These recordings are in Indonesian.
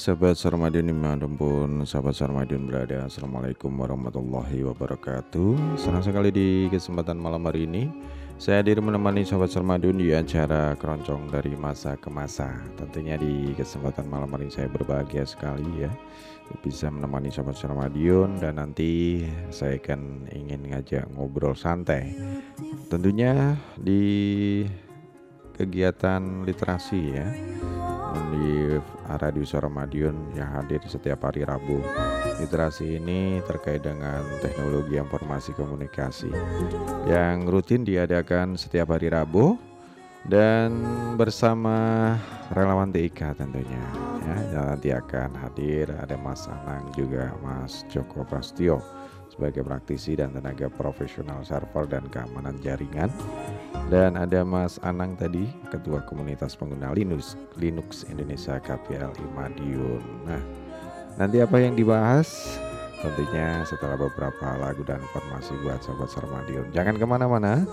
93 MHz sahabat Sarmadion di mana pun sahabat Sarmadion berada Assalamualaikum warahmatullahi wabarakatuh. Senang sekali di kesempatan malam hari ini Saya hadir menemani sahabat Sarmadion di acara keroncong dari masa ke masa. Tentunya di kesempatan malam hari ini saya berbahagia sekali ya Bisa menemani sahabat Sarmadion dan nanti saya akan ingin ngajak ngobrol santai. Tentunya di kegiatan literasi ya di Radio Suara Madiun yang hadir setiap hari Rabu. Literasi ini terkait dengan teknologi informasi komunikasi yang rutin diadakan setiap hari Rabu dan bersama relawan TIK tentunya ya nanti akan hadir ada Mas Anang juga Mas Joko Prastio sebagai praktisi dan tenaga profesional server dan keamanan jaringan. Dan ada Mas Anang tadi, Ketua Komunitas Pengguna Linux, Linux Indonesia KPLI Madiun. Nah, nanti apa yang dibahas? Tentunya setelah beberapa lagu dan informasi buat Sobat Sarmadion. Jangan ke mana-mana,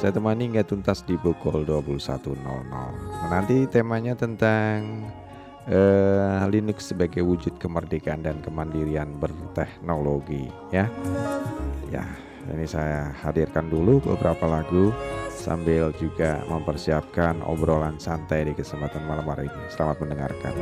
saya temani nggak tuntas di pukul 21.00. Nah, nanti temanya tentang uh, Linux sebagai wujud kemerdekaan dan kemandirian berteknologi ya. Ya, ini saya hadirkan dulu beberapa lagu sambil juga mempersiapkan obrolan santai di kesempatan malam hari ini. Selamat mendengarkan.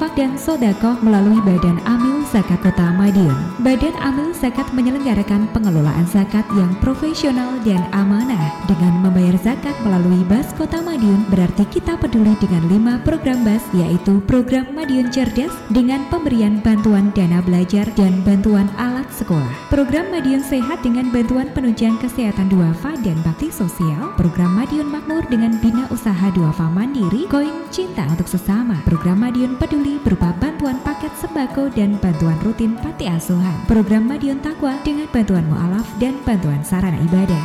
Infak dan sodakoh melalui Badan Amil Zakat Kota Madiun. Badan Amil Zakat menyelenggarakan pengelolaan zakat yang profesional dan amanah. Dengan membayar zakat melalui Bas Kota Madiun berarti kita peduli dengan lima program Bas yaitu program Madiun Cerdas dengan pemberian bantuan dana belajar dan bantuan alat sekolah. Program Madiun Sehat dengan bantuan penunjang kesehatan duafa dan bakti sosial. Program Madiun Makmur dengan Bina Usaha Duafa Mandiri, Koin Cinta untuk Sesama. Program Madiun Peduli berupa bantuan paket sembako dan bantuan rutin panti asuhan. Program Madiun Takwa dengan bantuan mualaf dan bantuan sarana ibadah.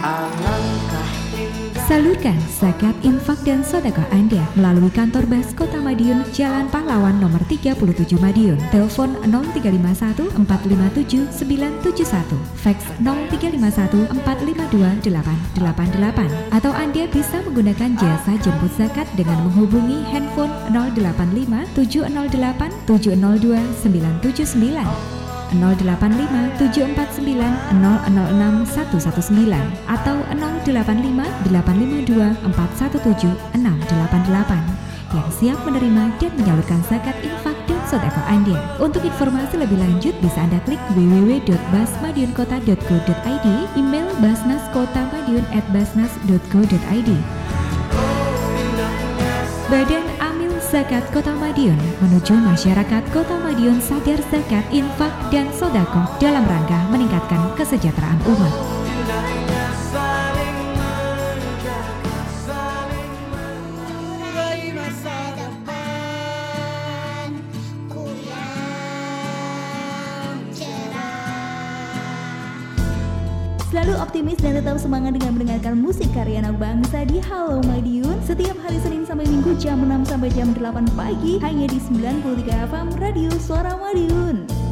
Salurkan zakat, infak, dan sodakoh Anda melalui kantor Bas Kota Madiun, Jalan Pahlawan nomor 37 Madiun. Telepon 0351 457 971, fax 0351 452 888. Atau Anda bisa menggunakan jasa jemput zakat dengan menghubungi handphone 085 708 702 979. 085 749 006 119 atau 085 852 417 688 yang siap menerima dan menyalurkan zakat infak dan sodako Anda. Untuk informasi lebih lanjut bisa Anda klik www.basmadiunkota.go.id, email basnaskotamadiun@basnas.go.id. Badan Zakat Kota Madiun menuju masyarakat Kota Madiun sadar zakat, infak, dan sodako dalam rangka meningkatkan kesejahteraan umat. Selalu optimis dan tetap semangat dengan mendengarkan musik karya anak bangsa di Halo Madiun jam 6 sampai jam 8 pagi hanya di 93 FM Radio Suara Madiun.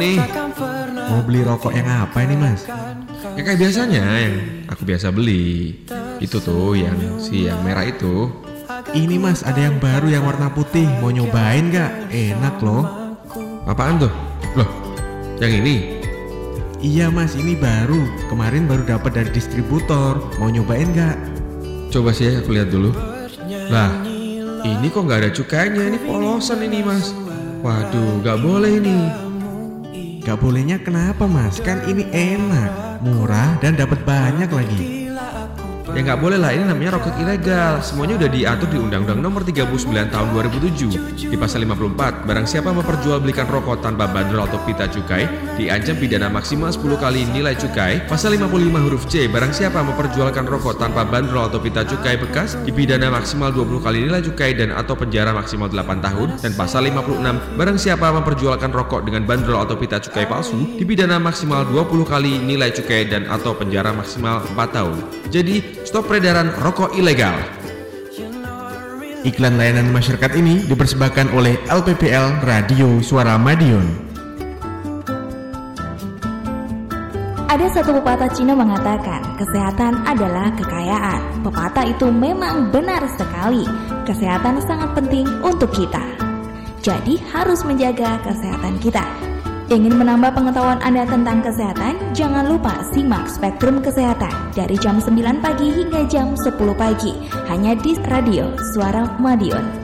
Nih. Mau beli rokok yang apa ini mas? Ya kayak biasanya yang aku biasa beli. Itu tuh yang si yang merah itu. Ini mas ada yang baru yang warna putih Mau nyobain gak? Enak loh Apaan tuh? Loh, yang ini? Iya mas ini baru Kemarin baru dapat dari distributor Mau nyobain gak? Coba sih aku lihat dulu. Lah, ini kok nggak ada cukainya? Ini polosan ini mas. Waduh, nggak boleh ini. Gak bolehnya kenapa mas? Kan ini enak Murah dan dapat banyak lagi Ya nggak boleh lah, ini namanya rokok ilegal. Semuanya udah diatur di Undang-Undang Nomor 39 Tahun 2007. Di pasal 54, barang siapa memperjualbelikan rokok tanpa bandrol atau pita cukai, diancam pidana maksimal 10 kali nilai cukai. Pasal 55 huruf C, barang siapa memperjualkan rokok tanpa bandrol atau pita cukai bekas, dipidana maksimal 20 kali nilai cukai dan atau penjara maksimal 8 tahun. Dan pasal 56, barang siapa memperjualkan rokok dengan bandrol atau pita cukai palsu, dipidana maksimal 20 kali nilai cukai dan atau penjara maksimal 4 tahun. Jadi, stop peredaran rokok ilegal. Iklan layanan masyarakat ini dipersembahkan oleh LPPL Radio Suara Madiun Ada satu pepatah Cina mengatakan, kesehatan adalah kekayaan. Pepatah itu memang benar sekali. Kesehatan sangat penting untuk kita. Jadi harus menjaga kesehatan kita. Ingin menambah pengetahuan Anda tentang kesehatan? Jangan lupa simak Spektrum Kesehatan dari jam 9 pagi hingga jam 10 pagi hanya di Radio Suara Madiun.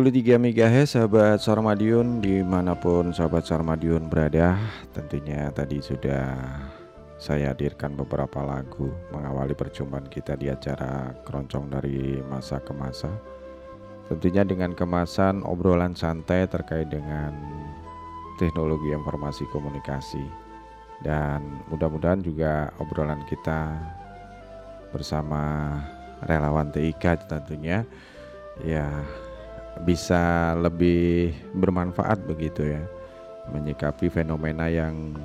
93 MHz sahabat Sarmadion di mana pun sahabat Sarmadion berada Tentunya tadi sudah saya hadirkan beberapa lagu Mengawali perjumpaan kita di acara keroncong dari masa ke masa. Tentunya dengan kemasan obrolan santai terkait dengan teknologi informasi komunikasi. Dan mudah-mudahan juga obrolan kita bersama relawan TIK tentunya. Ya bisa lebih bermanfaat begitu ya. Menyikapi fenomena yang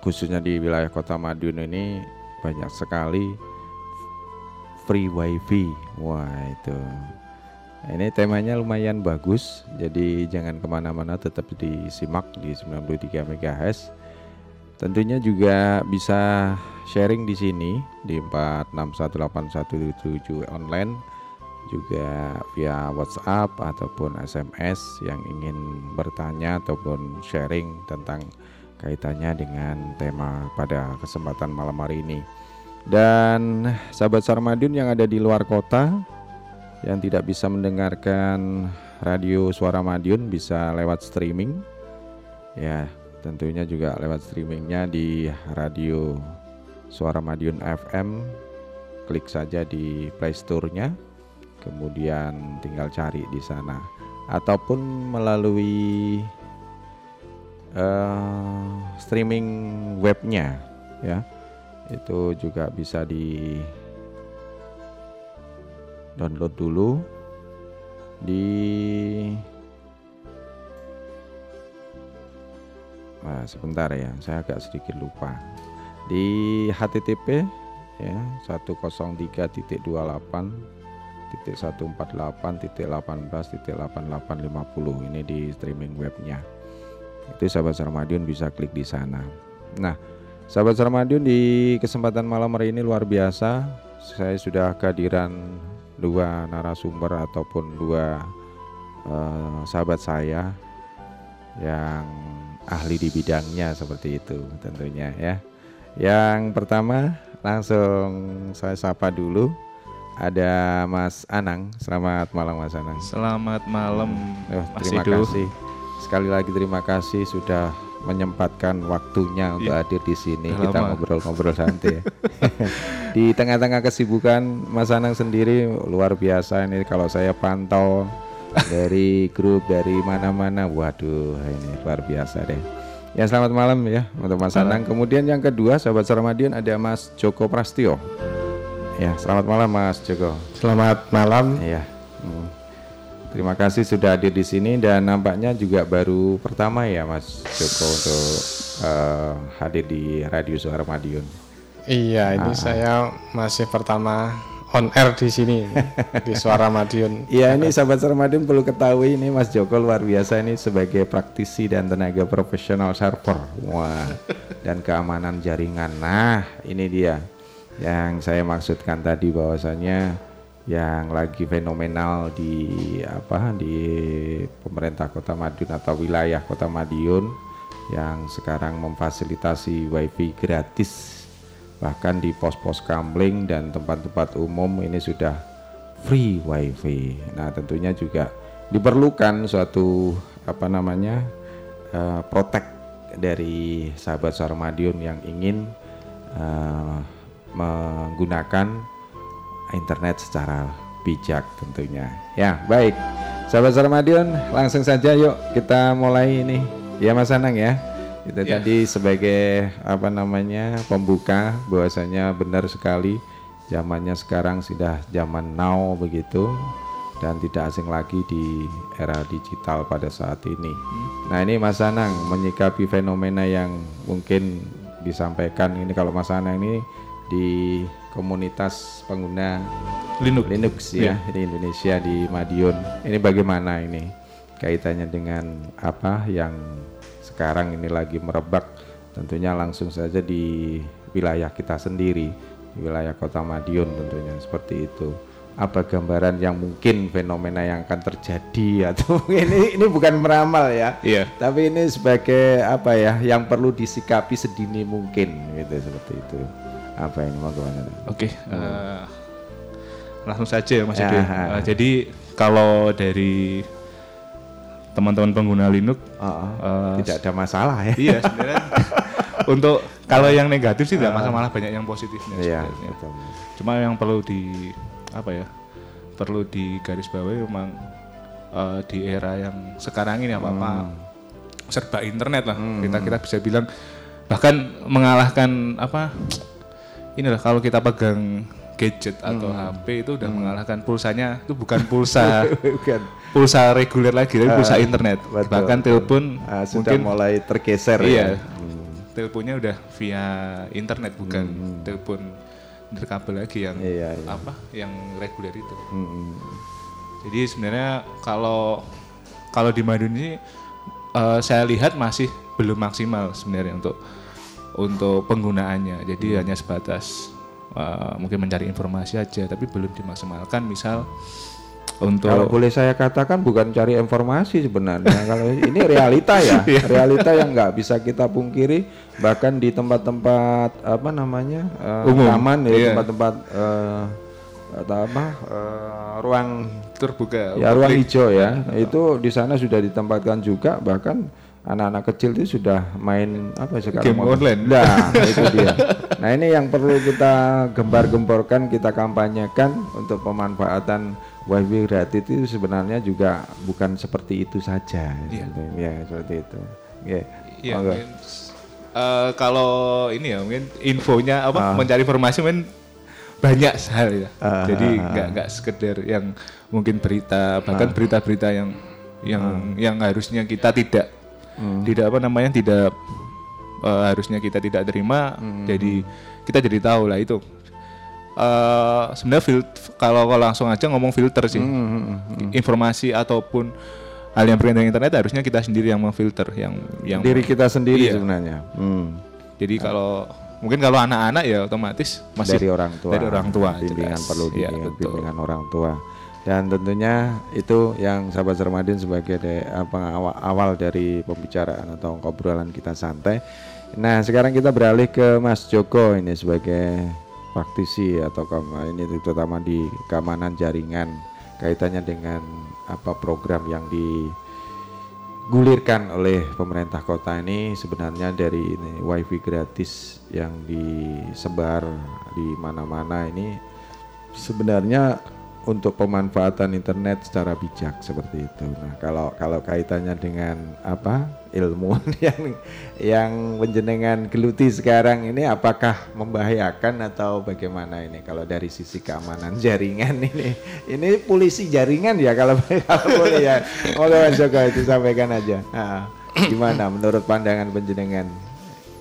khususnya di wilayah kota Madiun ini banyak sekali free wifi. Wah itu. Ini temanya lumayan bagus jadi jangan ke mana-mana tetap disimak di 93 MHz tentunya juga bisa sharing di sini di 461817 online juga via WhatsApp ataupun SMS yang ingin bertanya ataupun sharing tentang kaitannya dengan tema pada kesempatan malam hari ini. Dan sahabat Sarmadion yang ada di luar kota yang tidak bisa mendengarkan radio Suara Madiun bisa lewat streaming. Ya, tentunya juga lewat streamingnya di radio Suara Madiun FM. Klik saja di Play Store-nya kemudian tinggal cari di sana. Ataupun melalui uh, streaming webnya ya. Itu juga bisa di download dulu di nah, sebentar ya saya agak sedikit lupa. Di http ya 103.28 titik 148 titik 18 titik 8850 ini di streaming webnya. Itu sahabat Sarmadion bisa klik di sana. Nah sahabat Sarmadion di kesempatan malam hari ini luar biasa. Saya sudah kehadiran dua narasumber ataupun dua uh, sahabat saya yang ahli di bidangnya seperti itu tentunya ya. Yang pertama langsung saya sapa dulu ada Mas Anang. Selamat malam Mas Anang. Selamat malam. Oh, terima Sidu. kasih. Sekali lagi terima kasih sudah menyempatkan waktunya untuk Iya. hadir di sini. Udah Kita lama. ngobrol-ngobrol santai. di tengah-tengah kesibukan Mas Anang sendiri luar biasa ini kalau saya pantau dari grup dari mana-mana. Waduh, ini luar biasa deh. Ya selamat malam ya untuk Mas Anang. Kemudian yang kedua sahabat Sarmadion ada Mas Joko Prastio. Ya selamat malam Mas Joko. Selamat malam. Ya. hmm. Terima kasih sudah hadir di sini dan nampaknya juga baru pertama ya Mas Joko untuk eh, hadir di Radio Suara Madiun. Iya, ini saya masih pertama on air di sini di Suara Madiun. Iya ini sahabat Sarmadion perlu ketahui ini Mas Joko luar biasa ini sebagai praktisi dan tenaga profesional server. Wah. Dan keamanan jaringan. Nah, ini dia yang saya maksudkan tadi bahwasanya yang lagi fenomenal di apa di pemerintah Kota Madiun atau wilayah Kota Madiun yang sekarang memfasilitasi wifi gratis bahkan di pos-pos kamling dan tempat-tempat umum ini sudah free wifi. Nah tentunya juga diperlukan suatu apa namanya eh, protek dari sahabat Suara Madiun yang ingin eh, menggunakan internet secara bijak tentunya. Ya baik, sahabat Suara Madiun langsung saja yuk kita mulai ini ya Mas Anang ya. Itu Ya. tadi sebagai apa namanya pembuka bahwasanya benar sekali zamannya sekarang sudah zaman now begitu dan tidak asing lagi di era digital pada saat ini. Nah ini Mas Anang menyikapi fenomena yang mungkin disampaikan ini kalau Mas Anang ini di komunitas pengguna Linux. Linux ya di Indonesia di Madiun. Ini bagaimana ini kaitannya dengan apa yang sekarang ini lagi merebak tentunya langsung saja di wilayah kita sendiri di wilayah Kota Madiun tentunya seperti itu. Apa gambaran yang mungkin fenomena yang akan terjadi atau ini ini bukan meramal ya. Iya. Tapi ini sebagai apa ya yang perlu disikapi sedini mungkin gitu seperti itu. Apa ini mau ke mana? Oke, eh, langsung saja ya Mas Ya. Eh, jadi kalau dari teman-teman pengguna Linux, oh. eh, tidak ada masalah ya. iya sebenarnya untuk kalau yang negatif sih tidak masalah, malah banyak yang positifnya Iya, sebenarnya. betul. Cuma yang perlu di apa ya, perlu digarisbawahi memang eh, di era yang sekarang ini apa-apa serba internet lah. Kita kita bisa bilang bahkan mengalahkan apa inilah kalau kita pegang gadget atau HP itu udah mengalahkan pulsanya itu bukan pulsa Bukan. pulsa reguler lagi tapi pulsa internet betul, bahkan telepon Ah, sudah mungkin mulai tergeser iya ya. Hmm. teleponnya udah via internet bukan telepon berkabel lagi yang Iya, iya. apa yang reguler itu Hmm. jadi sebenarnya kalau kalau di Madiun ini eh, saya lihat masih belum maksimal sebenarnya untuk untuk penggunaannya. Jadi Hmm. hanya sebatas eh, mungkin mencari informasi aja, tapi belum dimaksimalkan. Misal untuk Kalau boleh saya katakan bukan cari informasi sebenarnya. Kalau ini realita ya, Iya. realita yang nggak bisa kita pungkiri. Bahkan di tempat-tempat apa namanya eh, Umum. taman ya, Iya. tempat-tempat atau apa eh, ruang terbuka ya ruang hijau ya itu di sana sudah ditempatkan juga bahkan anak-anak kecil itu sudah main apa sekarang Game mau- online. nah itu dia. Nah ini yang perlu kita gembar-gemborkan kita kampanyekan untuk pemanfaatan wifi gratis itu sebenarnya juga bukan seperti itu saja. Iya. ya seperti itu. Ya Iya, Monggo. mungkin, eh, kalau ini ya mungkin infonya apa mencari informasi mungkin banyak hal ya. Ah, Jadi ah, nggak nggak sekedar yang mungkin berita bahkan berita-berita yang yang yang harusnya kita tidak tidak apa namanya tidak eh, harusnya kita tidak terima. Jadi kita jadi tahu lah itu. Eh sebenarnya fil- kalau kalau langsung aja ngomong filter sih informasi ataupun hal yang berkaitan internet harusnya kita sendiri yang memfilter yang yang diri kita sendiri Iya. sebenarnya Hmm. jadi kalau mungkin kalau anak-anak ya otomatis masih dari orang tua dari orang tua bimbingan jelas. perlu Iya, bimbingan, betul. bimbingan orang tua dan tentunya itu yang sahabat Sermadin sebagai de- apa, awal, awal dari pembicaraan atau obrolan kita santai. Nah sekarang kita beralih ke Mas Joko ini sebagai praktisi atau ini terutama di keamanan jaringan kaitannya dengan apa program yang digulirkan oleh pemerintah kota ini. Sebenarnya dari ini wifi gratis yang disebar di mana-mana ini sebenarnya untuk pemanfaatan internet secara bijak seperti itu. Nah, kalau kalau kaitannya dengan apa ilmu yang yang penjenengan geluti sekarang ini apakah membahayakan atau bagaimana ini? Kalau dari sisi keamanan jaringan ini ini polisi jaringan ya kalau kalau boleh ya. Moga Mas Joko itu sampaikan aja. Ah, gimana menurut pandangan penjenengan?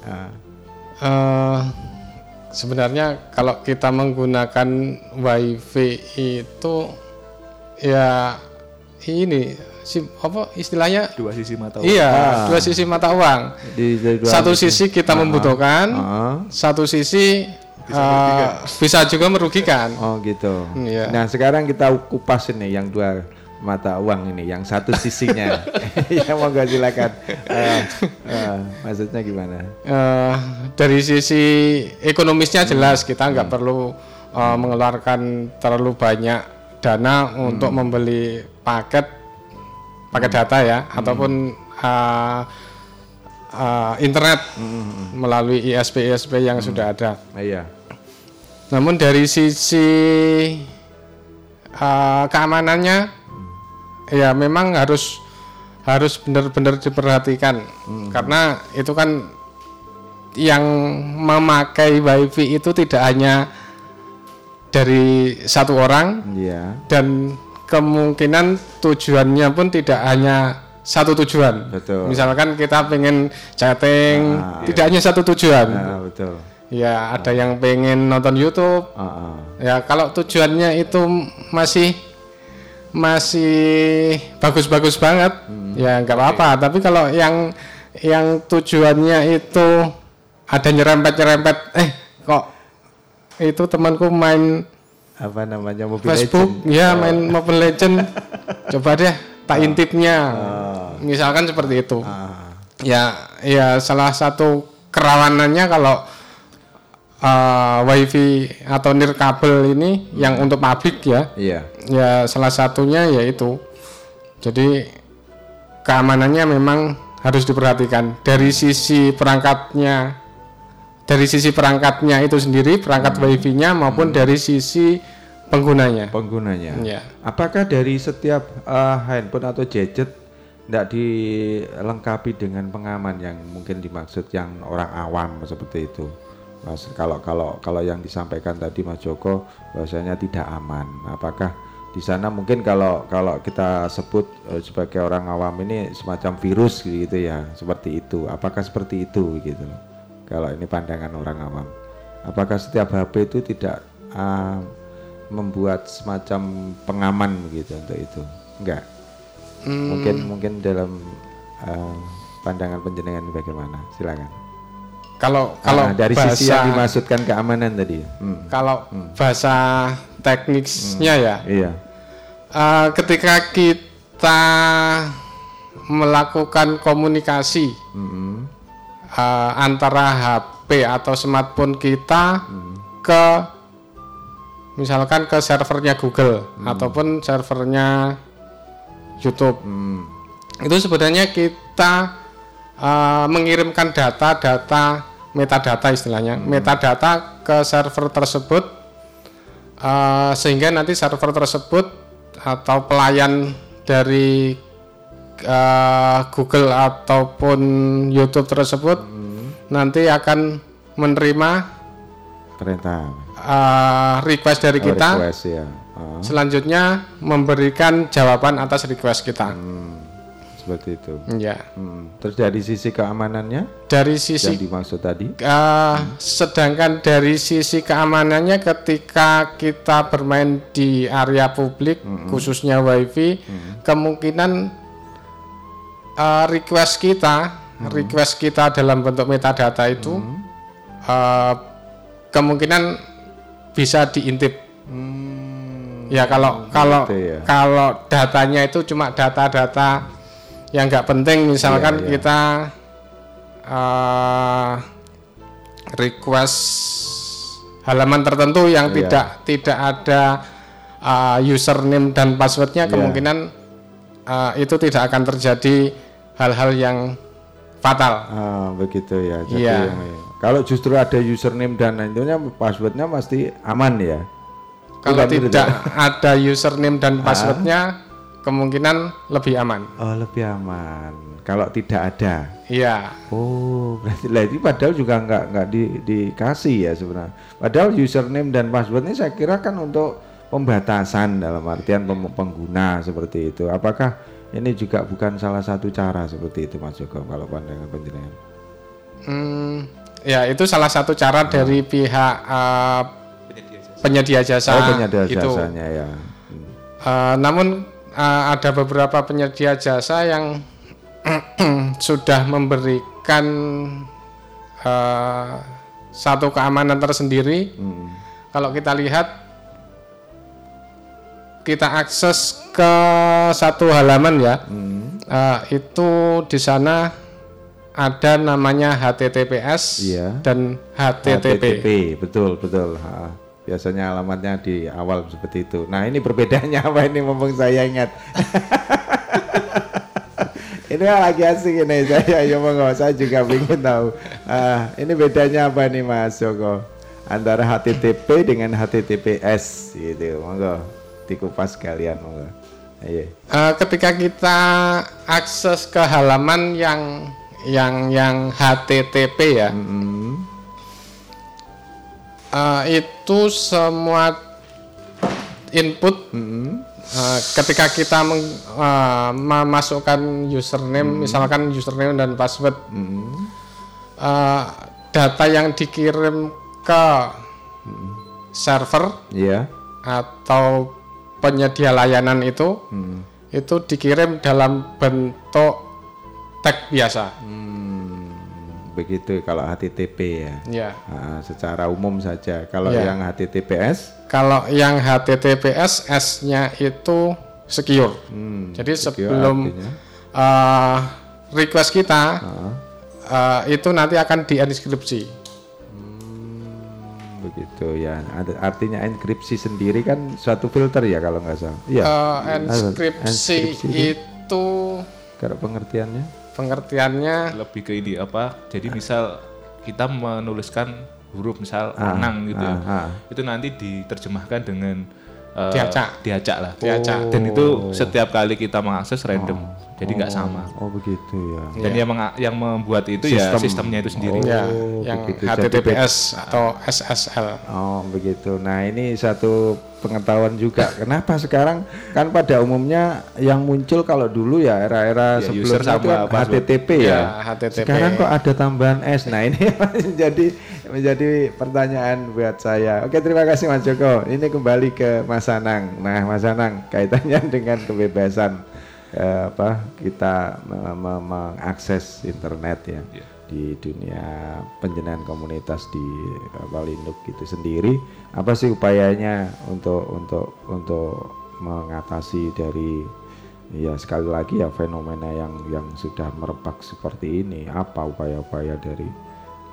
Ah, Eh, sebenarnya kalau kita menggunakan wifi itu ya ini si apa istilahnya dua sisi mata uang. iya Ah. dua sisi mata uang di, di dua satu sisi kita membutuhkan Ah. satu sisi eh, bisa juga merugikan Oh gitu. Iya. Nah sekarang kita kupas ini yang dua mata uang ini, yang satu sisinya. ya monggo silakan. Eh, eh, maksudnya gimana? Eh, dari sisi ekonomisnya jelas kita nggak perlu eh, mengeluarkan terlalu banyak dana untuk membeli paket paket data ya ataupun eh, eh, internet melalui ISP ISP yang sudah ada. Iya. Namun dari sisi eh, keamanannya ya memang harus harus benar-benar diperhatikan karena itu kan yang memakai wifi itu tidak hanya dari satu orang Iya. dan kemungkinan tujuannya pun tidak hanya satu tujuan. Betul. Misalkan kita pengen chatting, Ah, tidak hanya satu tujuan. Nah, betul. Ya, ada yang pengen nonton YouTube. Ah, ah. Ya, kalau tujuannya itu masih masih bagus-bagus banget, ya nggak apa-apa. Tapi kalau yang yang tujuannya itu ada nyerempet-nyerempet, eh kok itu temanku main Apa namanya? Mobile Facebook, Legend? ya main Mobile Legend, coba deh tak intipnya, Oh. misalkan seperti itu. Ah, Ya, ya salah satu kerawanannya kalau uh, wifi atau nirkabel ini yang untuk pabrik ya, iya. ya salah satunya yaitu jadi keamanannya memang harus diperhatikan dari sisi perangkatnya, dari sisi perangkatnya itu sendiri perangkat wifi-nya maupun dari sisi penggunanya. Penggunanya. Ya. Apakah dari setiap eh, handphone atau gadget tidak dilengkapi dengan pengaman yang mungkin dimaksud yang orang awam seperti itu? Kalau kalau kalau yang disampaikan tadi Mas Joko bahwasanya tidak aman. Apakah di sana mungkin kalau kalau kita sebut eh, sebagai orang awam ini semacam virus gitu ya, seperti itu. Apakah seperti itu gitu? Kalau ini pandangan orang awam. Apakah setiap HP itu tidak ah, membuat semacam pengaman gitu untuk itu? Enggak. Mungkin mungkin dalam eh, pandangan penjenengan bagaimana? Silakan. Kalau kalau Ah, dari sisi bahasa- yang dimaksudkan keamanan tadi. Hmm. kalau bahasa teknisnya ya Iya. eh, ketika kita melakukan komunikasi Mm-mm. eh, antara HP atau smartphone kita ke misalkan ke servernya Google ataupun servernya YouTube Hmm. itu sebenarnya kita eh, mengirimkan data-data metadata istilahnya. Metadata ke server tersebut eh, sehingga nanti server tersebut atau pelayan dari eh, Google ataupun YouTube tersebut nanti akan menerima Perintah. eh, request dari Oh, kita. request, ya. Oh, selanjutnya memberikan jawaban atas request kita seperti itu. ya. Hmm. Terus dari sisi keamanannya? Dari yang sisi dimaksud tadi? Uh, sedangkan dari sisi keamanannya ketika kita bermain di area publik khususnya wifi kemungkinan uh, request kita request kita dalam bentuk metadata itu uh, kemungkinan bisa diintip. Ya kalau kalau gitu ya. kalau datanya itu cuma data-data yang nggak penting misalkan Iya, iya. kita uh, request halaman tertentu yang Iya. tidak tidak ada uh, username dan passwordnya Iya. kemungkinan uh, itu tidak akan terjadi hal-hal yang fatal Ah, begitu ya. Jadi Iya. yang- kalau justru ada username dan itunya passwordnya pasti aman ya. kalau tidak Dok? ada username dan passwordnya kemungkinan lebih aman. Oh, lebih aman. Kalau tidak ada. Iya. Oh, berarti lah itu padahal juga nggak nggak di, dikasih ya sebenarnya. Padahal username dan password ini saya kira kan untuk pembatasan dalam artian pem- pengguna seperti itu. Apakah ini juga bukan salah satu cara seperti itu Mas Joko kalau pandangan penjenengan? Hmm, ya itu salah satu cara dari pihak eh, penyedia jasa oh, penyedia itu. jasanya ya. Hmm. Eh, namun eh, ada beberapa penyedia jasa yang sudah memberikan eh, satu keamanan tersendiri. Hmm. Kalau kita lihat, kita akses ke satu halaman ya, Hmm. eh, itu di sana ada namanya HTTPS Iya. dan HTTP. betul betul. Ha, biasanya alamatnya di awal seperti itu. Nah ini perbedaannya apa ini mumpung saya ingat. ini lagi asik ini saya ya monggo saya juga ingin tahu. Ah, ini bedanya apa nih Mas Joko? Antara HTTP dengan HTTPS gitu. Monggo dikupas kalian monggo. Iya. Eh, ketika kita akses ke halaman yang yang yang HTTP ya, Hmm. Eh, itu semua input Hmm. eh, ketika kita meng- eh, memasukkan username, misalkan username dan password, Hmm. eh, data yang dikirim ke server Iya. atau penyedia layanan itu Hmm. itu dikirim dalam bentuk tag biasa. Hmm, begitu kalau HTTP ya. Ya. Ah, secara umum saja. Kalau Ya. yang HTTPS, Kalau yang HTTPS S-nya itu secure. hmm, Jadi secure sebelum artinya, uh, request kita ah, uh, itu nanti akan dienkripsi. hmm, begitu ya. Artinya enkripsi sendiri kan suatu filter ya kalau nggak salah. Iya. Uh, enkripsi Enkripsi itu itu kalau pengertiannya. Pengertiannya lebih ke ini apa jadi misal kita menuliskan huruf misal Ah, anang gitu ya ah, ah. itu nanti diterjemahkan dengan eh, Diacak. diacak lah Diacak. dan itu setiap kali kita mengakses random jadi nggak sama Oh begitu ya. dan yang menga- yang membuat itu ya Sistem. sistemnya itu sendiri ya Oh, yang begitu. HTTPS atau SSL. Oh begitu. Nah ini satu pengetahuan juga. Kenapa sekarang kan pada umumnya yang muncul kalau dulu ya era-era Ya, sebelumnya user itu sama kan. HTTP ya. Ya, HTTP. Sekarang kok ada tambahan S. Nah ini menjadi menjadi pertanyaan buat saya. Oke terima kasih Mas Joko. Ini kembali ke Mas Anang. Nah Mas Anang kaitannya dengan kebebasan eh, apa kita me- me- mengakses internet ya Ya. di dunia penjenengan komunitas di apa, Linux itu sendiri apa sih upayanya untuk untuk untuk mengatasi dari ya sekali lagi ya fenomena yang yang sudah merebak seperti ini apa upaya-upaya dari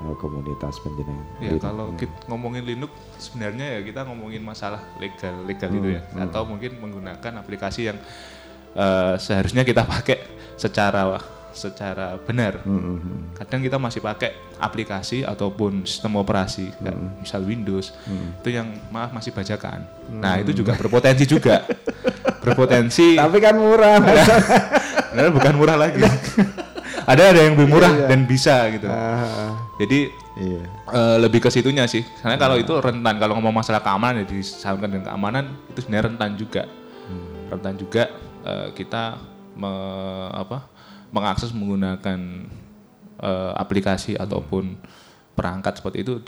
eh, komunitas penjenengan Ya Linux? kalau kita ngomongin Linux sebenarnya ya kita ngomongin masalah legal legal Hmm, itu ya atau mungkin menggunakan aplikasi yang eh, seharusnya kita pakai secara secara benar. Hmm, hmm, hmm. Kadang kita masih pakai aplikasi ataupun sistem operasi kayak Hmm. misal Windows itu yang maaf masih bajakan. Nah itu juga berpotensi juga berpotensi. tapi kan murah Sebenarnya bukan murah lagi. ada ada yang lebih murah dan bisa gitu. Ah, Jadi iya Eh, lebih ke situnya sih. Karena kalau itu rentan kalau ngomong masalah keamanan ya disalurkan dengan keamanan itu sebenarnya rentan juga. Rentan juga eh, kita me- apa mengakses menggunakan eh, aplikasi ataupun perangkat seperti itu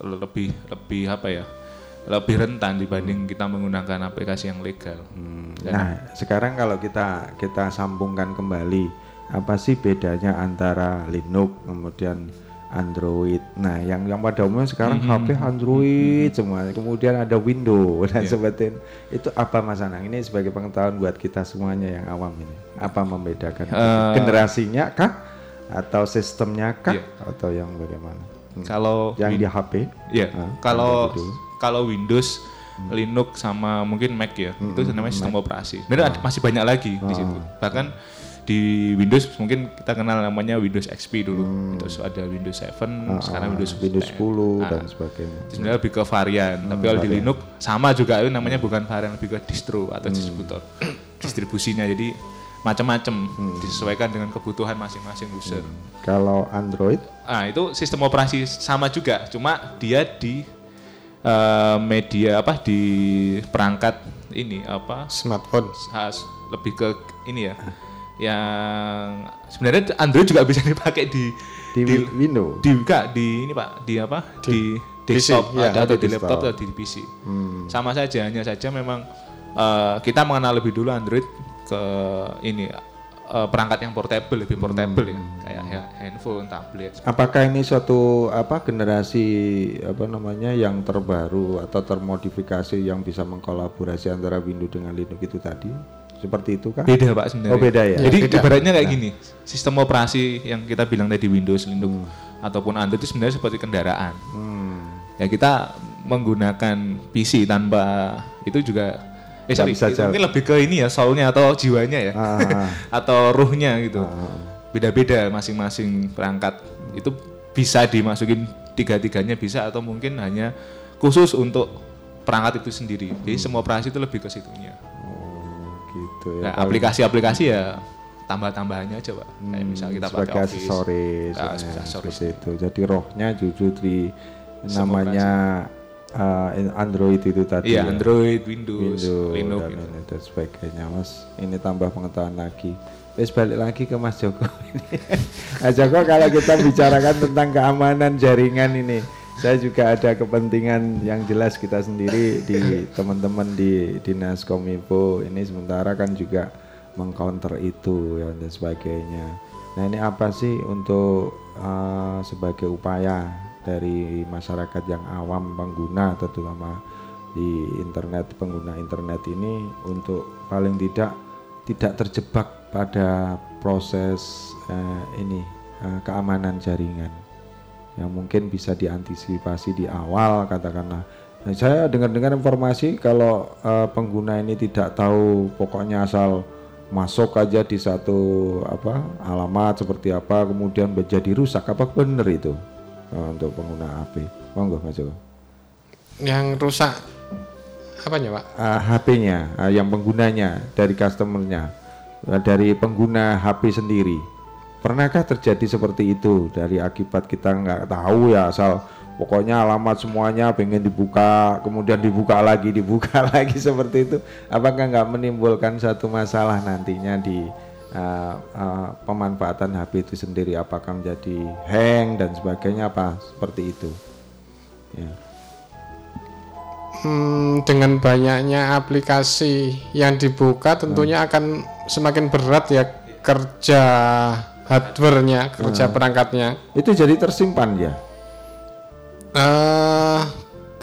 lebih lebih apa ya? lebih rentan dibanding kita menggunakan aplikasi yang legal. Dan- Nah, sekarang kalau kita kita sambungkan kembali apa sih bedanya antara Linux kemudian Android. Nah, yang yang pada umumnya sekarang HP Android semua. Kemudian ada Windows dan seperti itu apa Mas Anang? Ini sebagai pengetahuan buat kita semuanya yang awam ini. Apa membedakan Eh, generasinya kah atau sistemnya kah Iya. atau yang bagaimana? Hmm. Kalau Yang di HP? Iya, Ah, kalau Android dulu. kalau Windows, Linux sama mungkin Mac ya, itu namanya sistem operasi. Sebenarnya Ah. ada- masih banyak lagi di situ. Bahkan di Windows mungkin kita kenal namanya Windows XP dulu. Terus ada Windows 7, sekarang Windows Hmm. Ah, Windows 10 10. dan sebagainya. Sebenarnya lebih ke varian, tapi kalau di Linux sama juga itu namanya bukan varian lebih ke distro atau Hmm. distributor distribusinya. Jadi macam-macam Hmm. disesuaikan dengan kebutuhan masing-masing user. Kalau Android Ah itu sistem operasi sama juga, cuma dia di eh, media apa di perangkat ini apa Smartphone. has- lebih ke ini ya yang sebenarnya Android juga bisa dipakai di di, Windows. di enggak, di ini pak di apa? Di, desktop ya, ada atau di di laptop atau di PC sama saja hanya saja memang eh, kita mengenal lebih dulu Android ke ini eh, perangkat yang portable lebih portable ya. Kayak ya, handphone tablet. Apakah ini suatu apa generasi apa namanya yang terbaru atau termodifikasi yang bisa mengkolaborasi antara Windows dengan Linux itu tadi? Seperti itu kah? beda pak sebenarnya. Oh, beda ya? jadi beda. ibaratnya kayak gini sistem operasi yang kita bilang tadi Windows Linux ataupun Android itu sebenarnya seperti kendaraan. Hmm. ya kita menggunakan PC tanpa itu juga eh sorry bisa itu mungkin lebih ke ini ya soulnya atau jiwanya ya. Ah, atau ruhnya gitu. Beda-beda masing-masing perangkat. Itu bisa dimasukin tiga-tiganya bisa atau mungkin hanya khusus untuk perangkat itu sendiri. Jadi semua operasi itu lebih ke situnya gitu ya. nah aplikasi-aplikasi ya tambah-tambahannya aja pak kayak misal kita pakai sebagai Office aksesoris, Ah, ya, seperti itu. Jadi rohnya justru di namanya uh, Android itu tadi. iya ya. Android Windows, Windows Linux dan, gitu. ini dan sebagainya mas ini tambah pengetahuan lagi Wes balik lagi ke Mas Joko Mas Joko kalau kita bicarakan tentang keamanan jaringan ini saya juga ada kepentingan yang jelas kita sendiri di teman-teman di dinas kominfo. Ini sementara kan juga mengcounter itu ya dan sebagainya. Nah ini apa sih untuk uh, sebagai upaya dari masyarakat yang awam pengguna terutama di internet pengguna internet ini untuk paling tidak tidak terjebak pada proses eh, ini eh, keamanan jaringan yang mungkin bisa diantisipasi di awal katakanlah Nah, saya dengar-dengar informasi kalau eh, pengguna ini tidak tahu pokoknya asal masuk aja di satu apa alamat seperti apa kemudian menjadi rusak apa benar itu eh, untuk pengguna HP monggo Mas Joko Yang rusak apanya pak? uh, HP-nya, uh, yang penggunanya dari customernya, uh, dari pengguna HP sendiri. Pernahkah terjadi seperti itu dari akibat kita nggak tahu ya asal pokoknya alamat semuanya pengen dibuka, kemudian dibuka lagi, dibuka lagi seperti itu. Apakah nggak menimbulkan satu masalah nantinya di uh, uh, pemanfaatan HP itu sendiri? Apakah menjadi hang dan sebagainya apa seperti itu? Ya. Hmm, dengan banyaknya aplikasi yang dibuka tentunya akan semakin berat ya kerja hardware-nya, kerja perangkatnya. Itu jadi tersimpan ya. eh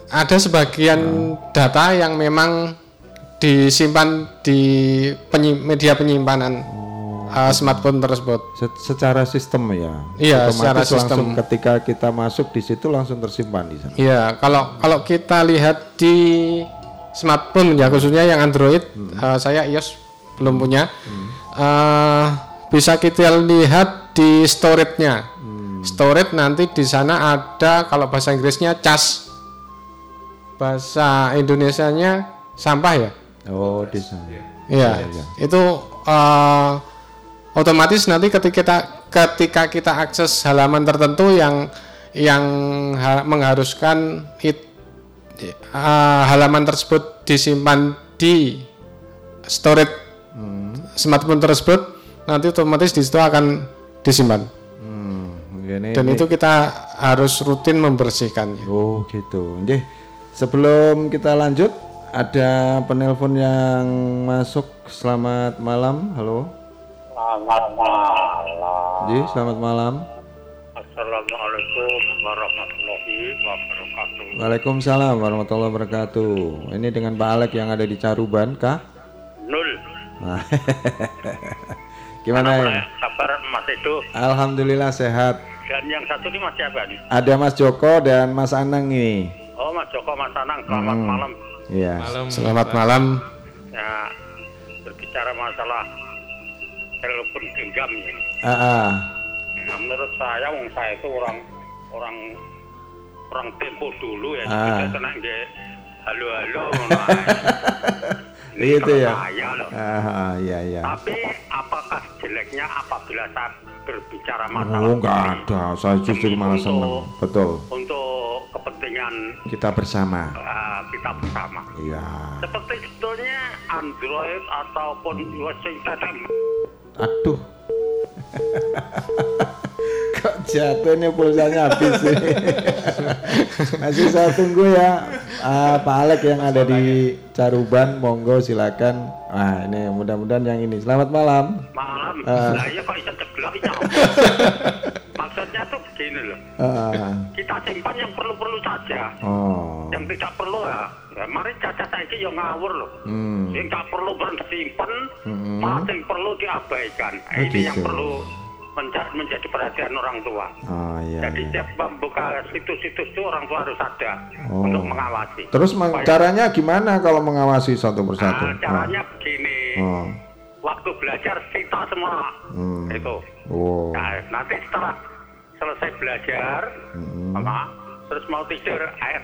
ada sebagian data yang memang disimpan di penyi- media penyimpanan eh, smartphone tersebut. Se- secara sistem ya. Iya, Otomatis secara sistem. ketika kita masuk di situ langsung tersimpan di sana. Iya, kalau kalau kita lihat di smartphone ya khususnya yang Android, eh, saya iOS belum punya. Eh, bisa kita lihat di storage-nya. Storage nanti di sana ada kalau bahasa Inggrisnya cas. Bahasa Indonesianya sampah ya. Oh, di sana. Iya, itu eh, otomatis nanti ketika kita ketika kita akses halaman tertentu yang yang ha- mengharuskan it- eh, halaman tersebut disimpan di storage smartphone tersebut, nanti otomatis di situ akan disimpan. Hmm, ini, Dan ini- itu kita harus rutin membersihkannya. Oh, gitu. Nggih. Sebelum kita lanjut, ada penelpon yang masuk. Selamat malam. Halo. Selamat malam. Ji, selamat malam. Assalamualaikum warahmatullahi wabarakatuh. Waalaikumsalam warahmatullahi wabarakatuh. Ini dengan Pak Alek yang ada di Caruban, kah? Nul. Gimana ya? Kabar Mas Edo Alhamdulillah sehat. dan yang satu ini Mas siapa nih? Ada Mas Joko dan Mas Anang ini. Oh Mas Joko Mas Anang. Selamat malam. Iya. Selamat malam. Ya berbicara masalah telepon genggam ya. Ah, ah. Nah, menurut saya, wong saya itu orang orang orang tempo dulu ya. Ah. Kita tenang nggih halo-halo. ngono ae. Ini Itu kalau ya. Loh. Ah, iya iya. Tapi apakah jeleknya apabila saya berbicara masalah Oh, enggak ada. Saya justru malah seneng. Betul. Untuk kepentingan Kita bersama. uh, kita bersama. Iya. Seperti sebetulnya Android ataupun sistem Aduh. Jatuh nih pulsanya habis sih. Masih saya tunggu ya ah, Pak Alek yang ada di Caruban, monggo silakan. Nah ini mudah-mudahan yang ini. Selamat malam. malam. Ah. Nah, iya kok bisa ceglok ya. Maksudnya tuh begini loh. Ah, Kita simpan yang perlu-perlu saja. oh, Yang tidak perlu ya. ya mari caca saiki yang ngawur loh. hmm, Yang tak perlu bersimpan, Hmm. malah yang perlu diabaikan. Oh, Ini yang gitu. perlu menja- menjadi perhatian orang tua. oh iya. Jadi iya. setiap membuka situs-situs itu orang tua harus ada Oh. untuk mengawasi. Terus Supaya- caranya gimana kalau mengawasi satu persatu? Nah, caranya begini. Oh, Waktu belajar kita semua Hmm. itu. oh, Nah, nanti setelah selesai belajar, Hmm. apa, terus mau tidur, air.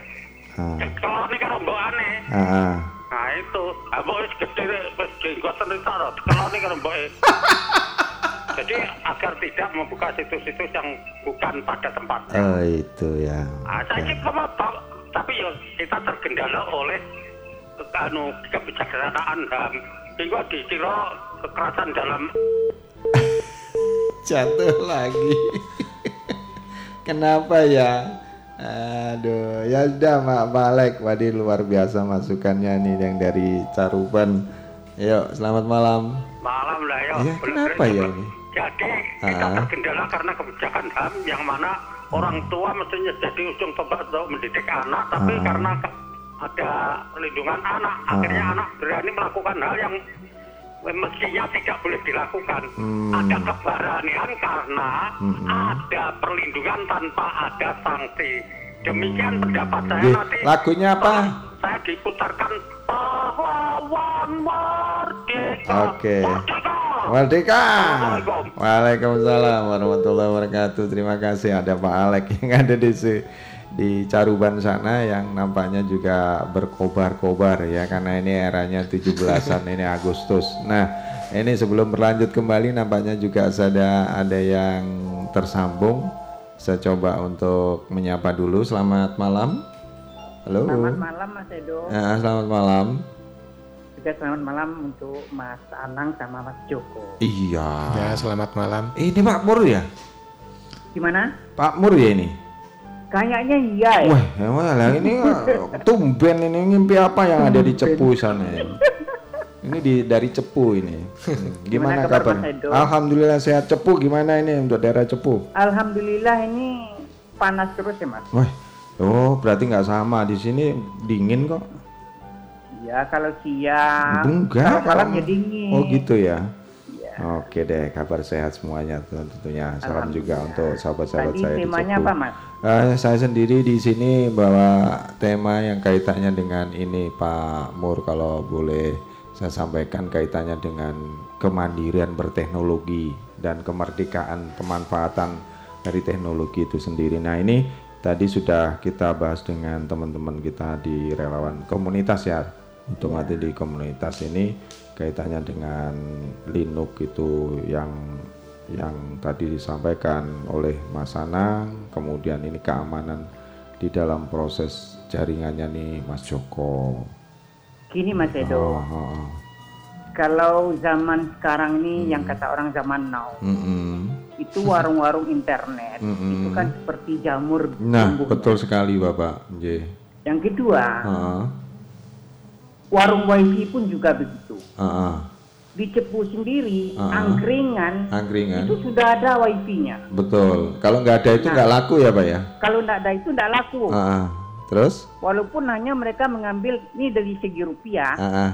ah, Kalau ini kan rombongannya. ah, ah. Nah itu, abang wis gede, wis jenggotan itu Kalau ini kan rombongan. Jadi agar tidak membuka situs-situs yang bukan pada tempatnya. Oh itu ya. Ah, saya kira apa, tapi ya kita tergendala oleh anu kebijaksanaan HAM. Hingga dikira kekerasan dalam jatuh lagi. Kenapa ya? Aduh, ya udah Mak Balek, Wadi luar biasa masukannya nih yang dari Caruban. Yuk, selamat malam. malam lah ya. Iya, Bener-bener kenapa ya ini? Jadi kita Ah. tergendala karena kebijakan HAM yang mana orang tua mestinya jadi ujung tombak untuk mendidik anak, tapi Ah. karena ada perlindungan anak, akhirnya anak berani melakukan hal yang mestinya tidak boleh dilakukan. Hmm. Ada keberanian karena Mm-mm. ada perlindungan tanpa ada sanksi. Demikian pendapat saya Di, nanti. lagunya apa? Saya diputarkan. Oke. Merdeka. Merdeka. Waalaikumsalam warahmatullahi wabarakatuh. Terima kasih ada Pak Alek yang ada di di Caruban sana yang nampaknya juga berkobar-kobar ya karena ini eranya 17-an ini Agustus. Nah, ini sebelum berlanjut kembali nampaknya juga ada ada yang tersambung. Saya coba untuk menyapa dulu. Selamat malam. Halo. Selamat malam Mas Edo. Ya, selamat malam. Juga selamat malam untuk Mas Anang sama Mas Joko. Iya. Ya, selamat malam. Ini Pak Mur ya? Gimana? Pak Mur ya ini? Kayaknya iya ya. Wah, ya malah ini uh, tumben ini ngimpi apa yang ada di Cepu sana ini? Ini di dari Cepu ini. Hmm, Gimana, Gimana kabar? Alhamdulillah sehat Cepu gimana ini untuk daerah Cepu? Alhamdulillah ini panas terus ya Mas. Wah, oh berarti nggak sama di sini dingin kok. Ya kalau siang, Enggak, kalau malam ya dingin. Oh gitu ya. Iya. Oke deh, kabar sehat semuanya tentunya. Salam juga untuk sahabat-sahabat saya di temanya apa Mas? Eh, saya sendiri di sini bawa tema yang kaitannya dengan ini Pak Mur kalau boleh saya sampaikan kaitannya dengan kemandirian berteknologi dan kemerdekaan pemanfaatan dari teknologi itu sendiri. Nah ini tadi sudah kita bahas dengan teman-teman kita di relawan komunitas ya. Untuk mati di komunitas ini kaitannya dengan Linux itu yang yang tadi disampaikan oleh Mas Anang, kemudian ini keamanan di dalam proses jaringannya nih Mas Joko. Gini Mas Oh, Edo, oh. kalau zaman sekarang Hmm. ini yang kata orang zaman now, Mm-mm. Itu warung-warung internet Mm-mm. itu kan seperti jamur Nah, tumbuhnya. betul sekali Bapak. J. Yang kedua, Heeh, warung wifi pun juga begitu. heeh. Di Cepu sendiri, Ah. angkringan Angkringan. itu sudah ada wifi-nya. Betul. Kalau nggak ada itu Nah. nggak laku ya Pak ya? Kalau tidak ada itu tidak laku. Heeh. Terus? Walaupun hanya mereka mengambil ini dari segi rupiah, Heeh.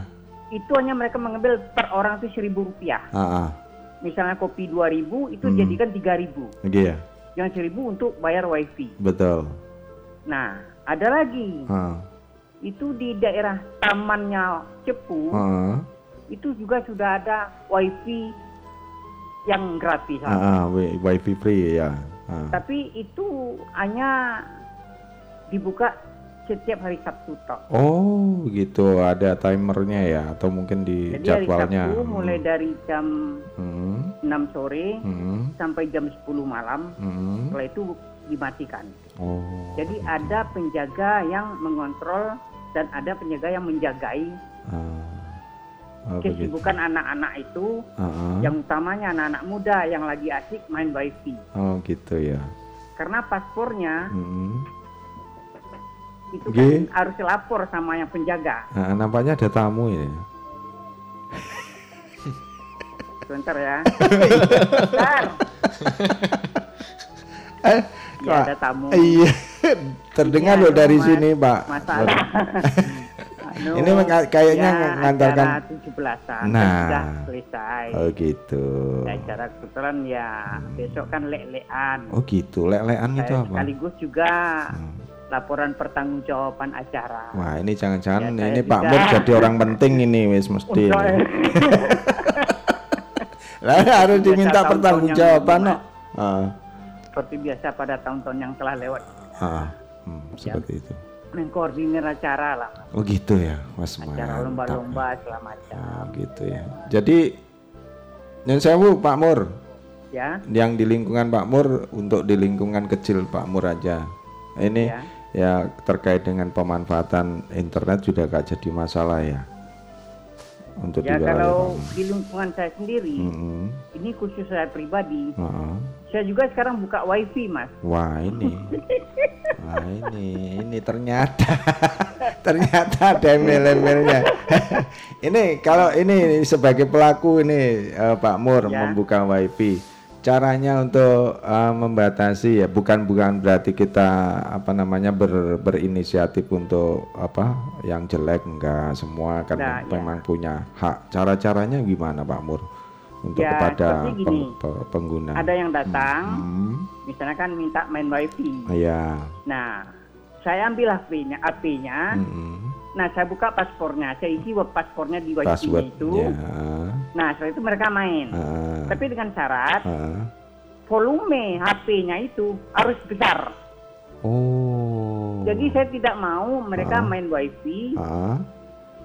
itu hanya mereka mengambil per orang itu seribu rupiah. Heeh. Misalnya kopi 2000 itu Hmm. jadikan 3000. Oke ya. Yang 1000 untuk bayar wifi. Betul. Nah, ada lagi. Heeh. Itu di daerah tamannya Cepu, Heeh. itu juga sudah ada wifi yang gratis. Ah, wi- wifi free ya. Ah. Tapi itu hanya dibuka setiap hari Sabtu tok. Oh, gitu. Ada timernya ya atau mungkin di Jadi hari jadwalnya. Sabtu mulai dari jam Hmm, 6 sore hmm, sampai jam 10 malam. hmm. Setelah itu dimatikan. Oh. Jadi ada penjaga yang mengontrol dan ada penjaga yang menjagai Ah. Oh, kesibukan anak-anak itu. Ah. Yang utamanya anak-anak muda yang lagi asik main wifi. Oh, gitu ya. Karena paspornya Hmm. Itu kan harus lapor sama yang penjaga. Nah, nampaknya ada tamu ini. Sebentar ya. Bentar. Eh, Ya, ada tamu. Iya. Terdengar Ini loh dari Mas, sini, Pak. Masalah. Anu, Ini kayaknya ya, ngantarkan- acara 17-an Nah. kan sudah selesai. Oh, gitu. Ya, acara kebetulan ya besok kan lek-lekan. Oh, gitu. Lek-lekan itu apa? sekaligus juga Hmm. Laporan pertanggungjawaban acara. Wah, ini jangan-jangan Ya, ini Pak. Mur jadi orang penting ini wis mesti. Lah harus diminta pertanggungjawaban, no. Ah, Seperti biasa pada tahun-tahun yang telah lewat ah, hmm, Ya. seperti itu. mengkoordinir acara lah, Oh gitu ya, Mas acara lomba-lomba segala macam. Oh, gitu ya. Jadi Nyun sewu Pak Mur, Ya, yang di lingkungan Pak Mur untuk di lingkungan kecil Pak Mur aja. Ini Ya. Ya terkait dengan pemanfaatan internet sudah gak jadi masalah ya. Untuk ya di kalau Pak Mur. di lingkungan saya sendiri, Mm-mm. ini khusus saya pribadi, Heeh. saya juga sekarang buka wifi mas. Wah ini, wah ini, ini ternyata, ternyata ada email-emailnya. ini kalau ini sebagai pelaku ini eh, Pak Mur Ya. membuka wifi, caranya untuk eh, membatasi ya bukan bukan berarti kita apa namanya ber, berinisiatif untuk apa yang jelek enggak semua kan Nah, ya. memang punya hak. Cara-caranya gimana Pak Mur untuk Ya, kepada seperti peng- gini. pe- pengguna? Ada yang datang, Hmm, misalnya kan minta main wifi. iya. Nah, saya ambil HP-nya, HP-nya. Mm-mm. Nah, saya buka paspornya, saya isi web paspornya di wifi itu. Nah, setelah itu mereka main. Ah, Tapi dengan syarat ah. volume HP-nya itu harus besar. oh Jadi saya tidak mau mereka Ah. main wifi Ah.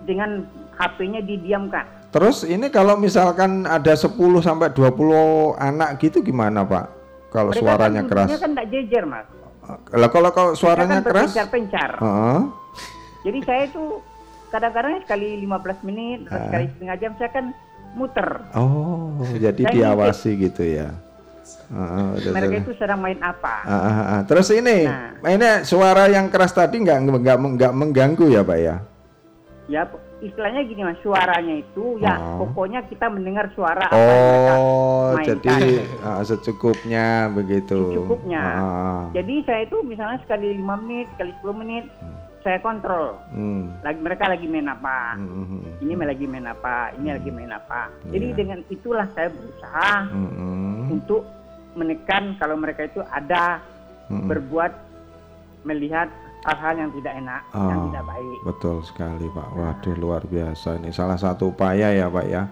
dengan HP-nya didiamkan. terus ini kalau misalkan ada 10 sampai 20 anak gitu gimana Pak kalau Mereka suaranya kan keras kan tidak jejer, Mas. lah kalau kalau Mereka suaranya kan keras berpencar-pencar. Ah. Jadi saya itu kadang-kadang sekali 15 menit, Ah. sekali setengah jam saya kan muter. oh jadi Saya diawasi gitu ya Ah, betul, Mereka itu sedang main apa? Ah, ah, ah. terus ini Nah. ini suara yang keras tadi nggak nggak nggak mengganggu ya Pak ya Ya istilahnya gini mas, suaranya itu ya Oh. pokoknya kita mendengar suara apa yang mereka Oh, mainkan. jadi ah, secukupnya begitu. Secukupnya. Ah, Jadi saya itu misalnya sekali 5 menit, sekali 10 menit, saya kontrol. hmm, Lagi mereka lagi main apa? hmm, hmm, Ini lagi main apa? Ini lagi main apa? Jadi Iya. dengan itulah saya berusaha hmm, hmm, untuk menekan kalau mereka itu ada hmm. berbuat melihat hal-hal yang tidak enak, yang Oh, tidak baik. Betul sekali Pak. Waduh luar biasa ini salah satu upaya ya Pak ya.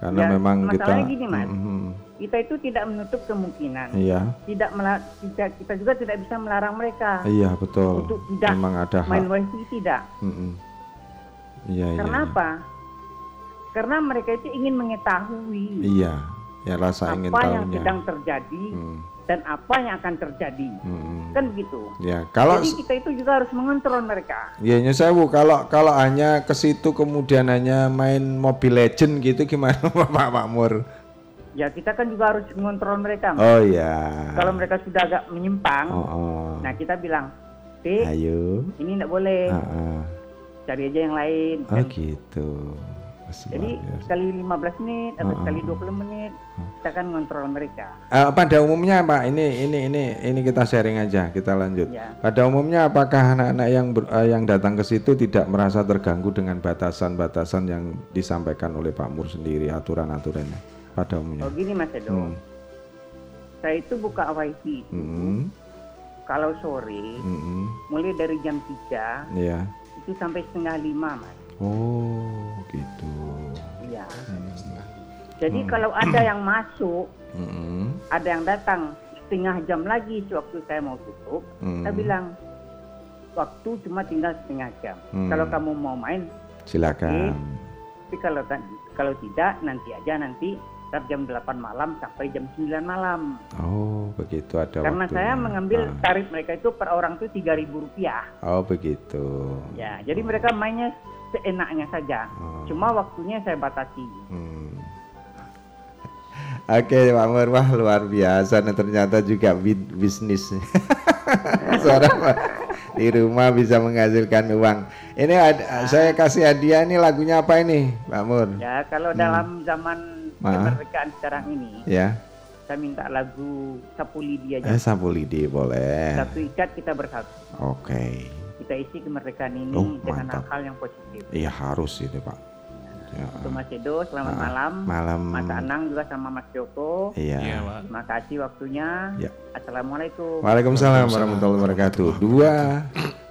Karena Ya, memang kita. gini, Mas. Hmm, hmm, Kita itu tidak menutup kemungkinan. Iya, Tidak tidak kita juga tidak bisa melarang mereka iya betul. Untuk tidak Memang ada hak. main wifi tidak. Hmm, hmm. Iya, iya. Karena iya. apa? Karena mereka itu ingin mengetahui Iya, ya rasa ingin apa yang tahunya. sedang terjadi Hmm, dan apa yang akan terjadi. hmm. Kan begitu. Ya, kalau Jadi kita itu juga harus mengontrol mereka. Ya nyun sewu kalau kalau hanya ke situ kemudian hanya main Mobile Legend gitu gimana Pak Makmur? Ya kita kan juga harus mengontrol mereka. Mas. Oh ya. Kalau mereka sudah agak menyimpang, Oh, oh. nah kita bilang, "Dek, Ayo. ini tidak boleh. Ah, ah. Cari aja yang lain." Oh Kan. gitu. Mas, Jadi biasa. sekali 15 menit atau Ah, sekali ah. 20 menit kita kan ngontrol mereka. Eh, pada umumnya Pak ini ini ini ini kita sharing aja kita lanjut. Ya. Pada umumnya apakah anak-anak yang ber- eh, yang datang ke situ tidak merasa terganggu dengan batasan-batasan yang disampaikan oleh Pak Mur sendiri aturan-aturannya pada umumnya? Oh gini Mas Edo, Hmm. saya itu buka wifi Hmm. kalau sore Hmm. mulai dari jam 3 Ya. itu sampai setengah lima Mas. Oh, gitu. Iya. Jadi Hmm. kalau ada yang masuk, Mm-mm. ada yang datang setengah jam lagi sewaktu saya mau tutup, Hmm. saya bilang waktu cuma tinggal setengah jam. Hmm. Kalau kamu mau main, Silakan. tapi kalau kalau tidak nanti aja nanti ntar jam 8 malam sampai jam 9 malam. Oh, begitu ada Karena waktunya. saya mengambil Ah. tarif mereka itu per orang itu 3.000 rupiah. Oh, begitu. Ya, jadi mereka mainnya seenaknya saja. Oh. Cuma waktunya saya batasi. Hmm. Oke Pak Mur, wah luar biasa Nah, ternyata juga bi- bisnis Seorang Pak di rumah bisa menghasilkan uang Ini ada, saya kasih hadiah ini lagunya apa ini Pak Mur? Ya, kalau dalam zaman. Kemerdekaan sekarang ini, Ya, saya minta lagu Sapu Lidi eh aja. Sapu Lidi boleh Satu ikat kita bersatu. Oke, Kita isi kemerdekaan ini Oh, dengan hal-hal yang positif. iya harus itu Pak ya. Untuk Mas Edo, selamat Ah, malam. Malam Mas Anang juga sama Mas Joko. Iya Pak. Terima kasih waktunya. Ya. Assalamualaikum. Waalaikumsalam warahmatullahi wabarakatuh. Dua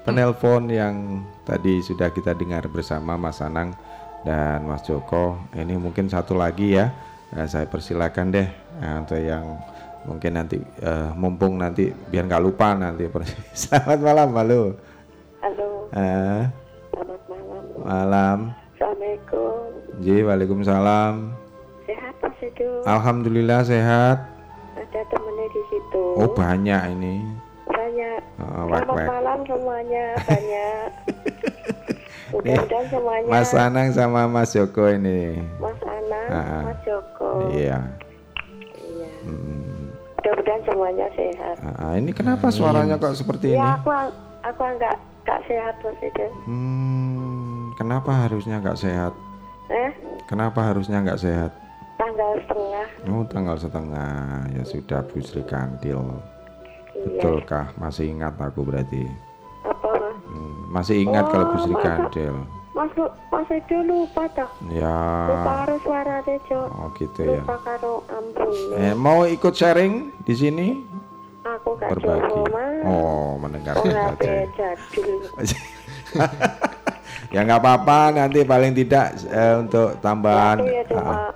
penelpon yang tadi sudah kita dengar bersama Mas Anang dan Mas Joko. Ini mungkin satu lagi ya. Nah, saya persilakan deh eh, untuk yang mungkin nanti eh, mumpung nanti biar nggak lupa nanti. Selamat malam, halo. Halo, Eh, selamat malam. malam. Assalamualaikum. Ji, waalaikumsalam. Sehat Mas Edo? Alhamdulillah sehat. Ada temennya di situ. Oh banyak ini. Banyak. Oh, wak, Selamat wak. malam semuanya. Banyak. Mudah-mudahan semuanya. Mas Anang sama Mas Joko ini. Mas Anang, Ah, Mas Joko. Iya. Iya. Mm. Mudah-mudahan semuanya sehat. Ah, ini kenapa suaranya kok seperti ini? Ya aku aku enggak enggak sehat Mas Edo. Hmm, kenapa harusnya nggak sehat? Eh, Kenapa harusnya nggak sehat? tanggal setengah. Oh, tanggal setengah ya sudah Bu Sri Kantil. Iya. Betulkah? Masih ingat aku berarti? Apa? Hmm, masih ingat kalau Bu Sri Oh, masa- Kantil? Mas Lu- Mas Edo lupa dah. Ya. Lupa karo suaranya, Cok. Oh gitu ya. Lupa karo ambune. Eh, mau ikut sharing di sini? Aku gak Berbagi. Oh, mendengarkan saja. ya nggak apa-apa nanti paling tidak eh, untuk tambahan. Aku ya cuma Ah,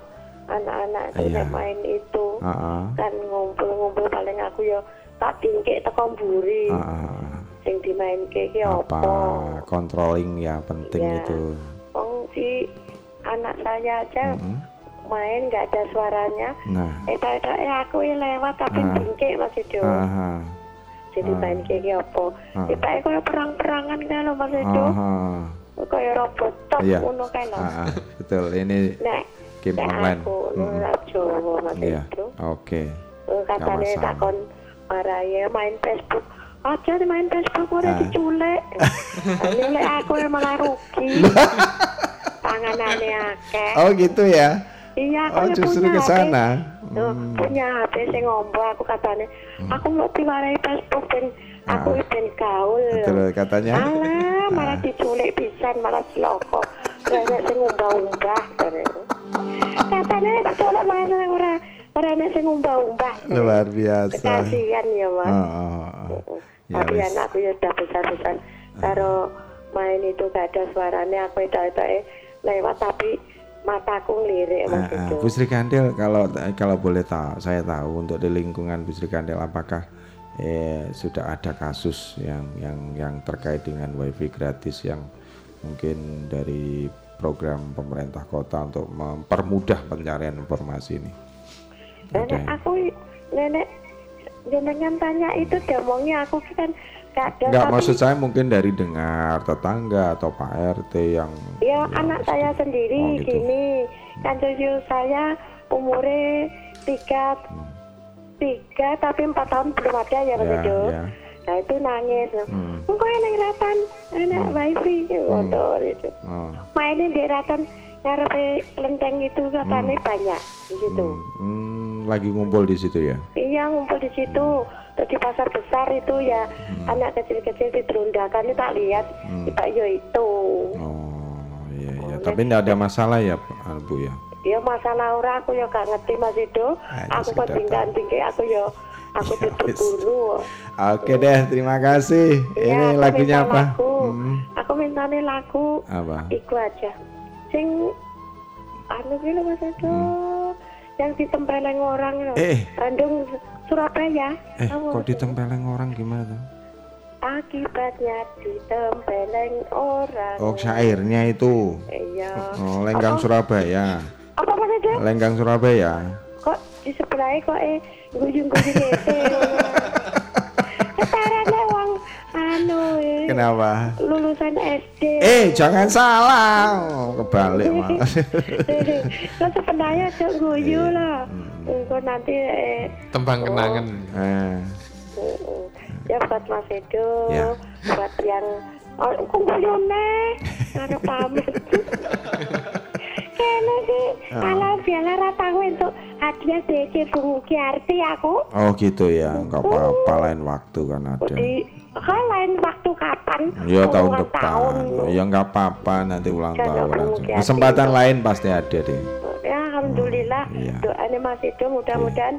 anak-anak itu Iya. main itu ah, ah, kan ngumpul-ngumpul paling aku ya tak tingkik teko mburi ah, ah. Sing dimainke ki apa apa controlling ya penting Iya. itu. wong si anak saya aja Mm-mm. main nggak ada suaranya Nah, eta eta eh aku ya lewat tapi Ah. tingkik Mas Edo aha, jadi Ah. main ki apa Ah. kita koyo perang-perangan kan lho Mas Edo aha, koyo robot top Iya. ngono kan lho ah, ah, betul ini nek game online. aku Mm-mm. ora Jawa Mas Iya, Edo oke. Eh, katanya takon maraya main Facebook aja main Facebook udah Ah. diculik ini lek aku yang malah rugi tanganannya akeh Oh gitu ya. iya aku Oh justru punya ke sana. Hmm. punya HP sing ngombo aku katanya aku mau diwarai Facebook dan aku Ah. ben gaul Betul katanya. alah malah Ah. diculik pisan malah celoko Rene sing umbah-umbah katanya diculik malah ora ora ana sing umbah-umbah Luar biasa. kasihan ya mas Oh, oh, oh. Ya, tapi wis. anakku ya udah besar-besar karo main itu gak ada suaranya aku itu itu lewat tapi mataku ngelirik mas Ah, ah. itu Bu Sri Kandil kalau kalau boleh tahu saya tahu untuk di lingkungan Bu Sri Kandil apakah eh, sudah ada kasus yang yang yang terkait dengan wifi gratis yang mungkin dari program pemerintah kota untuk mempermudah pencarian informasi ini. Nenek aku nenek jenengan tanya itu demongnya aku kan Enggak tapi maksud saya mungkin dari dengar tetangga atau Pak RT yang ya yang anak saya sendiri Oh, gitu. gini. Kan cucu saya umurnya tiga tiga tapi empat tahun belum ada ya ya, itu ya. nah itu nangis. Hmm. Engkau yang ratan anak wifi motor itu Oh. mainin di ratan ngarepe lenteng itu katanya banyak di situ Hmm, hmm, lagi ngumpul di situ ya. iya ngumpul di situ terus di pasar besar itu ya anak kecil-kecil diterundakan itu tak lihat Hmm. kita yo itu Oh, iya iya. Tapi tidak ada masalah ya, Pak Bu ya. ya masalah ora aku ya gak ngerti mas itu aku ketinggalan tinggi aku yo aku Ya, tutup wis. dulu Oke deh, terima kasih. Iya, Ini aku lagunya apa? lagu. Hmm, aku mintanya lagu apa? iku aja sing anu lho mas itu Hmm. Yang ditempeleng orang loh. Eh. Bandung Surabaya. Eh, kok ditempeleng orang gimana tuh? Akibatnya ditempeleng orang. Oh, syairnya itu. Iya. Oh, Lenggang Surabaya. Apa maksudnya? Lenggang Surabaya. Kok di sebelahnya kok eh guyung-guyung itu. Anu eh, Kenapa? lulusan SD. Eh, jangan salah. Oh, kebalik malah. Lah sebenarnya cok guyu Iya. lah. Engko nanti eh Tembang kenangan. Eh, mm, ya buat Mas Edo, Ya. buat yang oh kok guyu neh. Karo pamit. Kene sih, Ah. kalau biarlah rataku untuk hadiah DC Bungu Kiarti aku. Oh gitu ya, nggak apa-apa lain waktu kan ada. Di kan lain waktu kapan? Ya tahun depan. tahun. Ya nggak apa-apa nanti ulang Jangan tahun. kiatin Kesempatan dong. lain pasti ada deh. Ya alhamdulillah. Iya. Doanya Mas Edo mudah-mudahan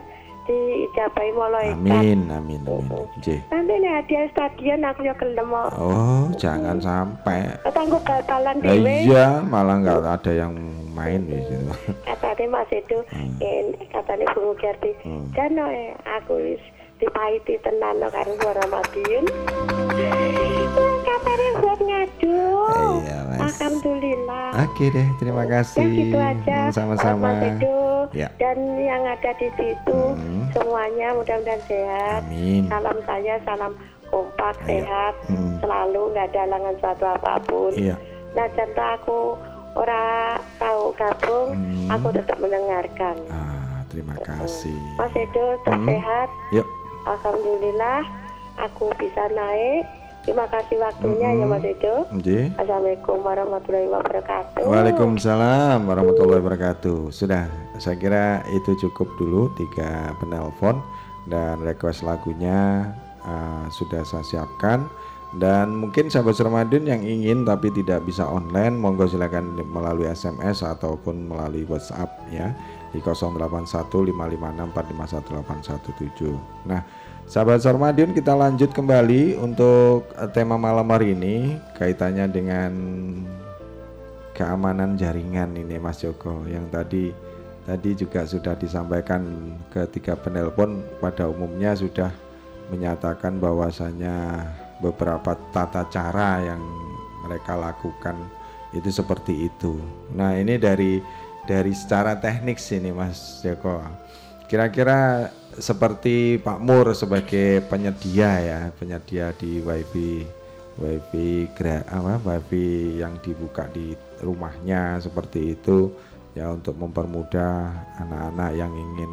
diijabahi malaikat. Amin, amin, amin. J. Nanti nih hadiah stadion aku ya gelem. Oh, jangan sampai. Ketangguh batalan dhewe. iya, malah nggak ada yang main di situ. Katanya Mas Edo, eh, katanya Bungu Gerti. Hmm. Jano eh, aku wis dipaiti tenan no karo suara Madiun. Katanya buat ngadu. Iya, Mas. Alhamdulillah. Oke deh, terima kasih. Ya gitu aja. Hmm, Sama-sama. Mas Edo Ya. dan yang ada di situ Hmm. semuanya mudah-mudahan sehat. Amin. Salam saya, salam kompak, Ayo. sehat, Hmm. selalu nggak ada halangan suatu apa pun. Iya. Nah, contoh aku ora tahu gabung, Hmm. aku tetap mendengarkan. Ah, terima kasih. Mas Edo tetap Hmm. sehat. Yuk. Alhamdulillah, aku bisa naik. Terima kasih waktunya ya Hmm. Mas Edo. J. Assalamualaikum warahmatullahi wabarakatuh. Waalaikumsalam warahmatullahi wabarakatuh. Sudah, saya kira itu cukup dulu tiga penelpon dan request lagunya uh, sudah saya siapkan. Dan mungkin sahabat Ramadan yang ingin tapi tidak bisa online, monggo silakan melalui SMS ataupun melalui WhatsApp ya di 081556451817. Nah, sahabat Sarmadion kita lanjut kembali untuk eh, tema malam hari ini kaitannya dengan keamanan jaringan ini Mas Joko yang tadi tadi juga sudah disampaikan ketika penelpon pada umumnya sudah menyatakan bahwasanya beberapa tata cara yang mereka lakukan itu seperti itu. Nah, ini dari dari secara teknik sini Mas Joko. Kira-kira seperti Pak Mur sebagai penyedia ya, penyedia di WiFi WiFi apa WiFi yang dibuka di rumahnya seperti itu ya untuk mempermudah anak-anak yang ingin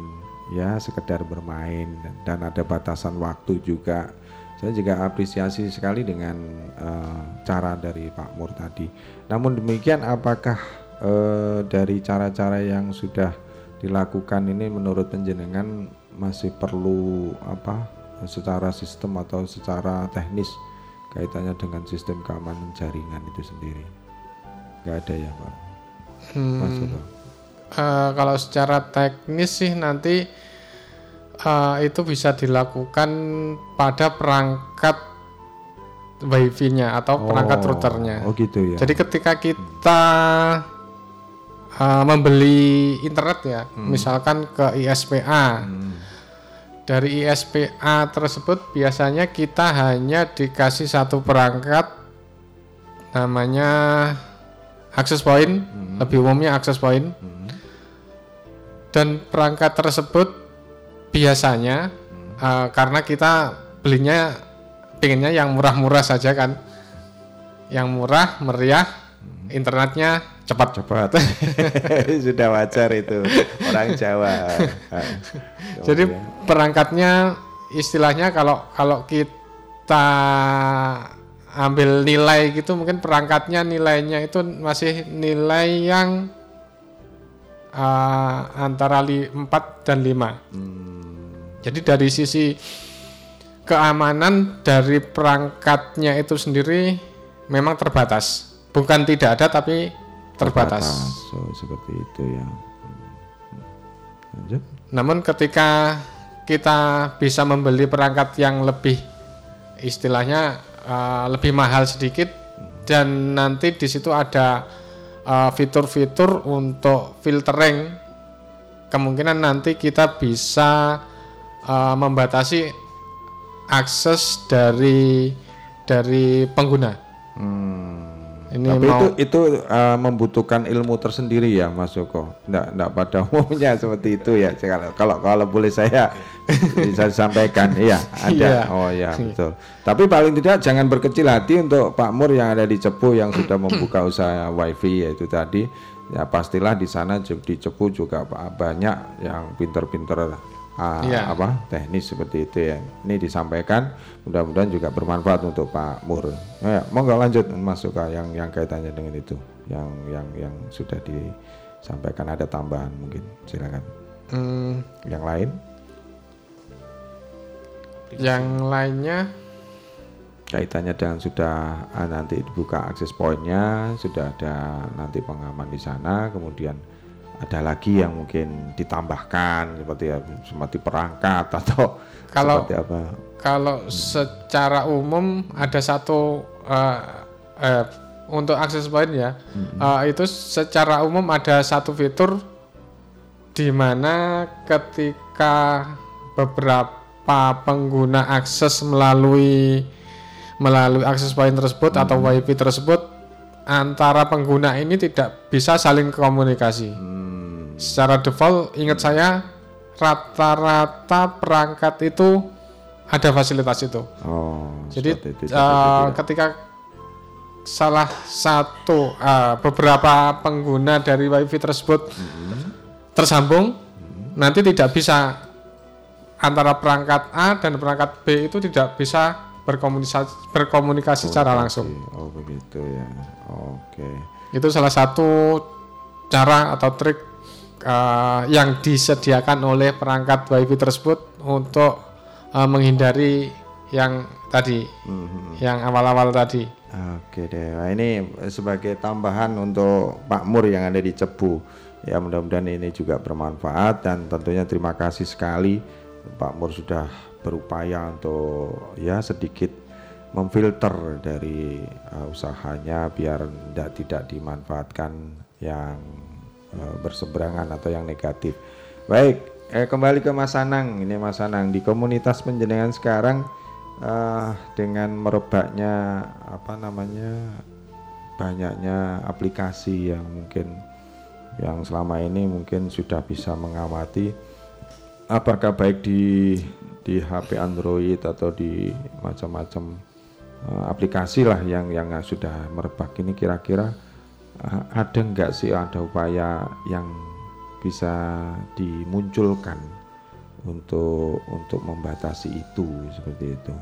ya sekedar bermain dan ada batasan waktu juga. Saya juga apresiasi sekali dengan eh, cara dari Pak Mur tadi. Namun demikian apakah eh, dari cara-cara yang sudah dilakukan ini menurut penjenengan masih perlu apa secara sistem atau secara teknis kaitannya dengan sistem keamanan jaringan itu sendiri. Nggak ada ya pak? Hmm, Mas eh, kalau secara teknis sih nanti eh, itu bisa dilakukan pada perangkat wifi-nya atau perangkat Oh, routernya. oh gitu ya. Jadi ketika kita uh, membeli internet ya, Hmm. misalkan ke ISPA, dari ISPA tersebut biasanya kita hanya dikasih satu perangkat, namanya access point, Hmm. lebih umumnya access point, dan perangkat tersebut biasanya Hmm. uh, karena kita belinya pengennya yang murah-murah saja kan, yang murah, meriah, internetnya cepat. cepat sudah wajar itu orang Jawa Jadi perangkatnya istilahnya kalau kalau kita ambil nilai gitu mungkin perangkatnya nilainya itu masih nilai yang uh, antara li, 4 dan 5. Jadi dari sisi keamanan dari perangkatnya itu sendiri memang terbatas. Bukan tidak ada tapi terbatas. Oh, seperti itu ya Hmm. lanjut Namun ketika kita bisa membeli perangkat yang lebih istilahnya uh, lebih mahal sedikit dan nanti di situ ada uh, fitur-fitur untuk filtering kemungkinan nanti kita bisa uh, membatasi akses dari dari pengguna. Ini Tapi mau itu itu uh, membutuhkan ilmu tersendiri ya Mas Joko. Nggak, nggak pada umumnya seperti itu ya. Kalau kalau kalau boleh saya bisa sampaikan, iya ada. Iya. Oh ya betul. Tapi paling tidak jangan berkecil hati untuk Pak Mur yang ada di Cepu yang sudah membuka usaha wifi yaitu tadi. Ya pastilah di sana di Cepu juga banyak yang pinter-pinter ah, Iya. apa teknis seperti itu ya. Ini disampaikan, mudah-mudahan juga bermanfaat untuk Pak Mur. Ya, monggo lanjut masuk ke yang yang kaitannya dengan itu, yang yang yang sudah disampaikan ada tambahan mungkin, silakan. hmm, Yang lain, yang lainnya kaitannya dengan sudah ah, nanti dibuka akses poinnya, sudah ada nanti pengaman di sana, kemudian ada lagi yang mungkin ditambahkan seperti ya, seperti perangkat atau Kalau- seperti apa? kalau secara umum ada satu eh, eh, untuk akses point ya eh, itu secara umum ada satu fitur di mana ketika beberapa pengguna akses melalui melalui akses point tersebut atau wifi tersebut antara pengguna ini tidak bisa saling komunikasi. Secara default ingat saya rata-rata perangkat itu ada fasilitas itu. Oh, Jadi itu, ya. ketika salah satu eh, beberapa pengguna dari wifi tersebut Mm-hmm. tersambung, nanti tidak bisa antara perangkat A dan perangkat B itu tidak bisa berkomunikasi berkomunikasi secara langsung. Oh begitu ya. Oke. Itu salah satu cara atau trik eh, yang disediakan oleh perangkat wifi tersebut untuk eh, menghindari yang tadi, yang awal-awal tadi. Oke deh. Nah, ini sebagai tambahan untuk Pak Mur yang ada di Cebu. Ya mudah-mudahan ini juga bermanfaat dan tentunya terima kasih sekali Pak Mur sudah berupaya untuk ya sedikit memfilter dari uh, usahanya biar tidak tidak dimanfaatkan yang uh, berseberangan atau yang negatif. Baik, eh, kembali ke Mas Anang. Ini Mas Anang di komunitas penjenengan sekarang eh, dengan merebaknya apa namanya banyaknya aplikasi yang mungkin yang selama ini mungkin sudah bisa mengamati apakah baik di di HP Android atau di macam-macam eh, aplikasi lah yang yang sudah merebak ini kira-kira eh, ada nggak sih ada upaya yang bisa dimunculkan untuk untuk membatasi itu seperti itu?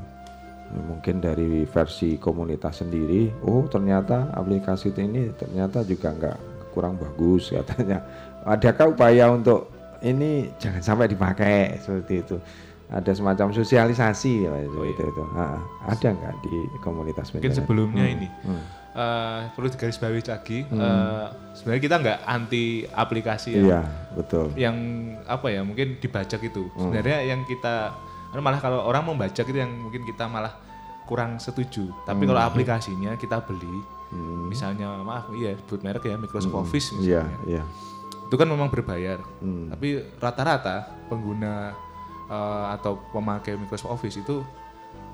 Mungkin dari versi komunitas sendiri oh ternyata aplikasi ini ternyata juga nggak kurang bagus katanya. Adakah upaya untuk ini? Jangan sampai dipakai seperti itu. Ada semacam sosialisasi ya, seperti itu. Ah, ada nggak di komunitas Mungkin sebelumnya Hmm, ini. hmm. Eh, perlu digarisbawahi lagi. Hmm. eh, sebenarnya kita nggak anti aplikasi ya. iya betul Yang apa ya mungkin dibajak itu. Hmm. Sebenarnya yang kita malah kalau orang membajak itu yang mungkin kita malah kurang setuju. Tapi Hmm. kalau aplikasinya kita beli, Hmm. misalnya maaf iya sebut merek ya Microsoft Hmm. Office iya misalnya. iya Itu kan memang berbayar. Hmm. Tapi rata-rata pengguna eh, atau pemakai Microsoft Office itu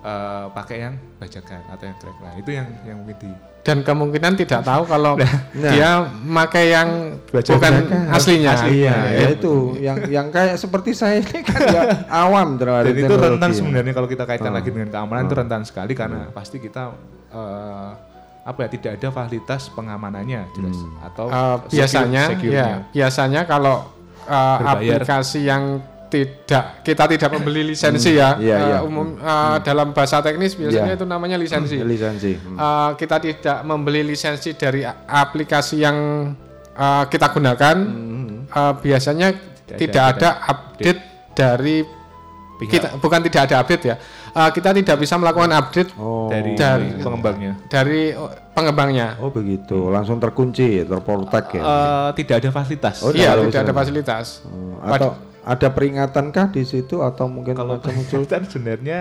eh, pakai yang bajakan atau yang crack. Nah, itu yang yang mungkin di Dan kemungkinan tidak tahu kalau Nah. dia memakai yang Bajakan. bukan aslinya. iya Nah, ya itu yang yang kayak seperti saya ini kan ya awam terhadap Dan itu rentan ya. sebenarnya kalau kita kaitkan Hmm. lagi dengan keamanan itu Hmm. rentan sekali karena pasti kita eh, apa ya tidak ada fasilitas pengamanannya jelas atau Eh, secure- biasanya secure-nya. ya biasanya kalau Berbayar. aplikasi yang tidak kita tidak membeli lisensi ya Iya, eh, iya. umum eh, dalam bahasa teknis biasanya Iya. itu namanya lisensi. lisensi. Hmm. Eh, kita tidak membeli lisensi dari aplikasi yang eh, kita gunakan. Eh, biasanya Tidak tidak, ada- ada update dari Pihak. kita bukan tidak ada update ya. Eh, kita tidak bisa melakukan update oh. Dari, dari- pengembangnya. dari pengembangnya. Oh begitu. Langsung terkunci terprotek ya. Eh, tidak ada fasilitas. Oh, iya tidak ada fasilitas. Oh, atau ada peringatankah di situ atau mungkin Kalau muncul peringatan sebenarnya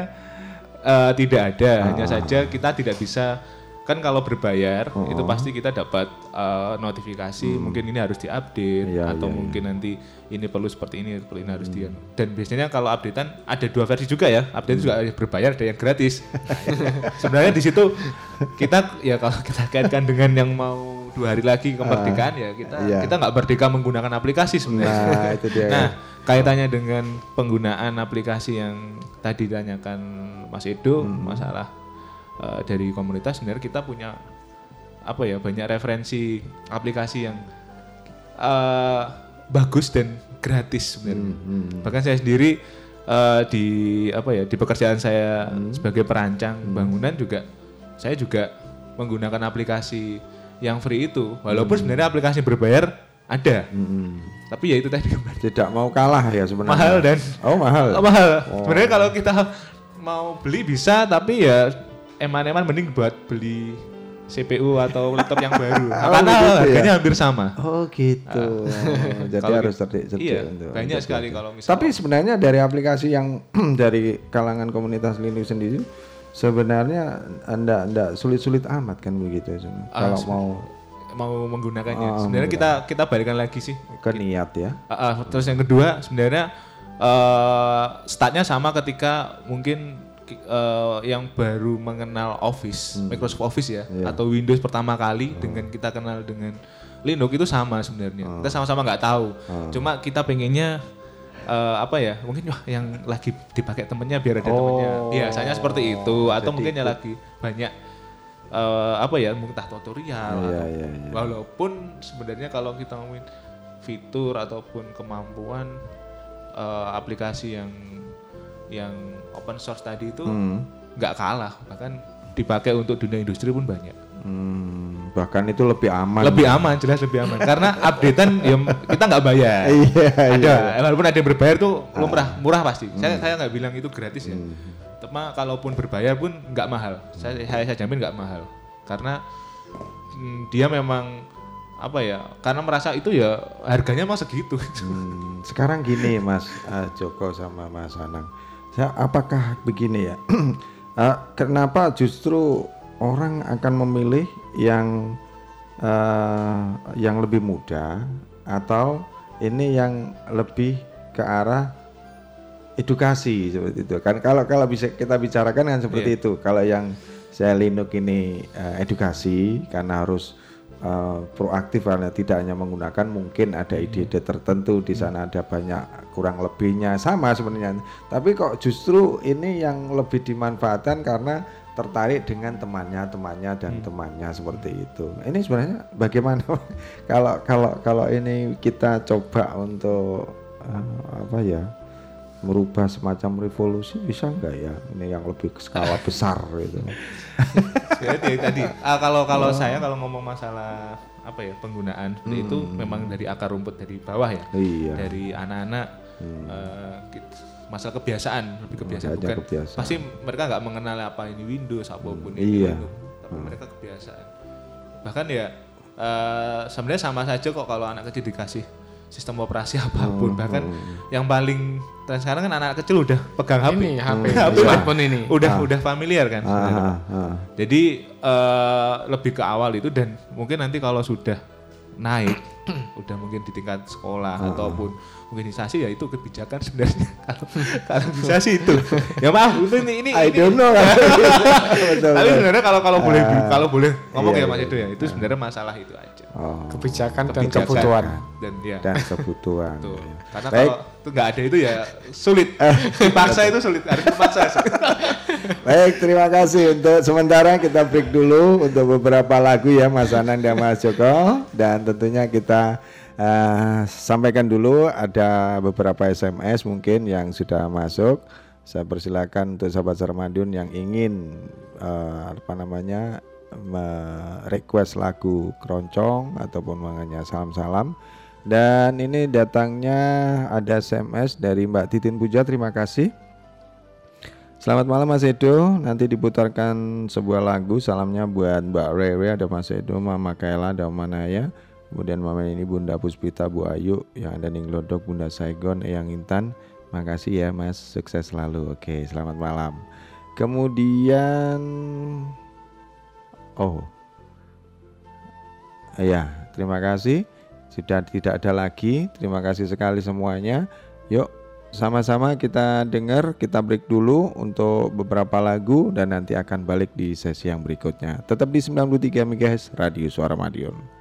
eh, tidak ada, hanya Ah. saja kita tidak bisa kan kalau berbayar Oh. itu pasti kita dapat eh, notifikasi mungkin ini harus diupdate Hmm. Iya, atau iya, mungkin nanti ini perlu seperti ini perlu ini harus Hmm. di dan biasanya kalau updatean ada dua versi juga ya update juga ada yang berbayar ada yang gratis sebenarnya di situ kita ya kalau kita kaitkan dengan yang mau dua hari lagi kemerdekaan ya kita iya. kita nggak merdeka menggunakan aplikasi sebenarnya Nah, itu dia. nah kaitannya dengan penggunaan aplikasi yang tadi ditanyakan Mas Edo Hmm. masalah eh, dari komunitas sebenarnya kita punya apa ya banyak referensi aplikasi yang eh, bagus dan gratis sebenarnya Hmm, bahkan saya sendiri eh, di apa ya di pekerjaan saya Hmm. sebagai perancang bangunan juga saya juga menggunakan aplikasi yang free itu walaupun Hmm. sebenarnya aplikasi berbayar ada Mm-mm. Tapi ya itu tadi kembali Tidak mau kalah ya sebenarnya. mahal dan Oh mahal. Oh, mahal. Oh. Sebenarnya kalau kita mau beli bisa, tapi ya eman-eman mending buat beli CPU atau laptop yang baru. Oh, Karena begitu ya? harganya hampir sama. Oh gitu. Jadi Kalau harus cerdik-cerdik iya, untuk- banyak untuk sekali kalau misalnya- Tapi sebenarnya dari aplikasi yang dari kalangan komunitas Linux sendiri sebenarnya anda anda sulit-sulit amat kan begitu sebenarnya. Ah, Kalau mau mau menggunakannya. Oh, sebenarnya kita kita balikan lagi sih. ke niat ya. Ah, ah, terus yang kedua sebenarnya eh startnya sama ketika mungkin ki- eh, yang baru mengenal Office, Microsoft Office ya, Hmm. Iya. atau Windows pertama kali dengan kita kenal dengan Linux itu sama sebenarnya. Kita sama-sama nggak tahu. Cuma kita pengennya eh, apa ya? Mungkin wah yang lagi dipakai temennya biar ada temennya. Oh, Biasanya seperti itu. Atau jadi mungkin yang lagi banyak eh, apa ya? Mungkin tutorial. Iya, atau- iya, iya. Walaupun sebenarnya kalau kita ngomongin fitur ataupun kemampuan eh, aplikasi yang yang open source tadi itu Hmm. nggak kalah bahkan dipakai untuk dunia industri pun banyak Hmm, bahkan itu lebih aman. lebih aman jelas lebih aman karena updatean ya kita nggak bayar Iya, ada iya. walaupun ada yang berbayar tuh lumrah murah pasti saya saya nggak bilang itu gratis ya Cuma kalaupun berbayar pun nggak mahal. Saya, saya saya jamin nggak mahal. Karena mm, dia memang apa ya karena merasa itu ya harganya mah segitu. Hmm, sekarang gini Mas eh, Joko sama Mas Anang, saya apakah begini ya? Eh, kenapa justru orang akan memilih yang eh, yang lebih muda atau ini yang lebih ke arah edukasi seperti itu. Kan kalau kalau bisa kita bicarakan kan seperti itu. Kalau yang saya Linux ini eh, edukasi karena harus eh, proaktif karena tidak hanya menggunakan mungkin ada ide-ide tertentu di sana ada banyak kurang lebihnya. Sama sebenarnya. Tapi kok justru ini yang lebih dimanfaatkan karena tertarik dengan temannya temannya dan temannya seperti itu. Ini sebenarnya bagaimana? Kalau kalau kalau ini kita coba untuk eh, apa ya merubah semacam revolusi bisa enggak ya ini yang lebih skala besar gitu Jadi tadi ah, kalau kalau saya kalau ngomong masalah apa ya penggunaan seperti itu memang dari akar rumput dari bawah ya. Iya. Dari anak-anak eh, kit- masalah kebiasaan lebih kebiasaan Hanya bukan kebiasaan. pasti mereka nggak mengenal apa ini Windows apa pun ini Iya. Linux, tapi mereka kebiasaan. Bahkan ya eh, sebenarnya sama saja kok kalau anak kecil dikasih sistem operasi apa pun bahkan yang paling dan sekarang kan anak kecil udah pegang HP Ini HP, HP smartphone ini. udah udah familiar kan sebenarnya. ah, ah. Jadi eh, lebih ke awal itu dan mungkin nanti kalau sudah naik, udah mungkin di tingkat sekolah ataupun organisasi ya itu kebijakan sebenarnya kalau kalau bisa sih itu. Ya maaf, itu ini ini. I ini- don't know Tapi sebenarnya kalau kalau boleh Ah, kalau boleh ngomong iya, ya Mas iya. Edo ya, itu sebenarnya masalah itu aja. Oh, kebijakan dan Kebijakan. kebutuhan. Dan ya dan kebutuhan Tuh. ya. Karena Baik. kalau itu nggak ada itu ya sulit. Dipaksa itu sulit, harus dipaksa. Baik, terima kasih untuk sementara kita break dulu untuk beberapa lagu ya Mas Anang dan Mas Joko dan tentunya kita eh, sampaikan dulu ada beberapa SMS mungkin yang sudah masuk. Saya persilakan untuk sahabat Sarmadiun yang ingin eh, apa namanya request lagu keroncong ataupun mengenai salam-salam. Dan ini datangnya ada SMS dari Mbak Titin Puja, terima kasih. Selamat malam Mas Edo, nanti diputarkan sebuah lagu salamnya buat Mbak Rewe, ada Mas Edo, Mama Kaela, ada Oma Naya, kemudian Mama ini Bunda Puspita, Bu Ayu, yang ada Ninglodok, Bunda Saigon, Eyang Intan, makasih ya Mas, sukses selalu, oke selamat malam. Kemudian, Oh. Ya, terima kasih. Sudah tidak ada lagi. Terima kasih sekali semuanya. Yuk, sama-sama kita dengar, kita break dulu untuk beberapa lagu dan nanti akan balik di sesi yang berikutnya. Tetap di 93 MHz Radio Suara Madiun.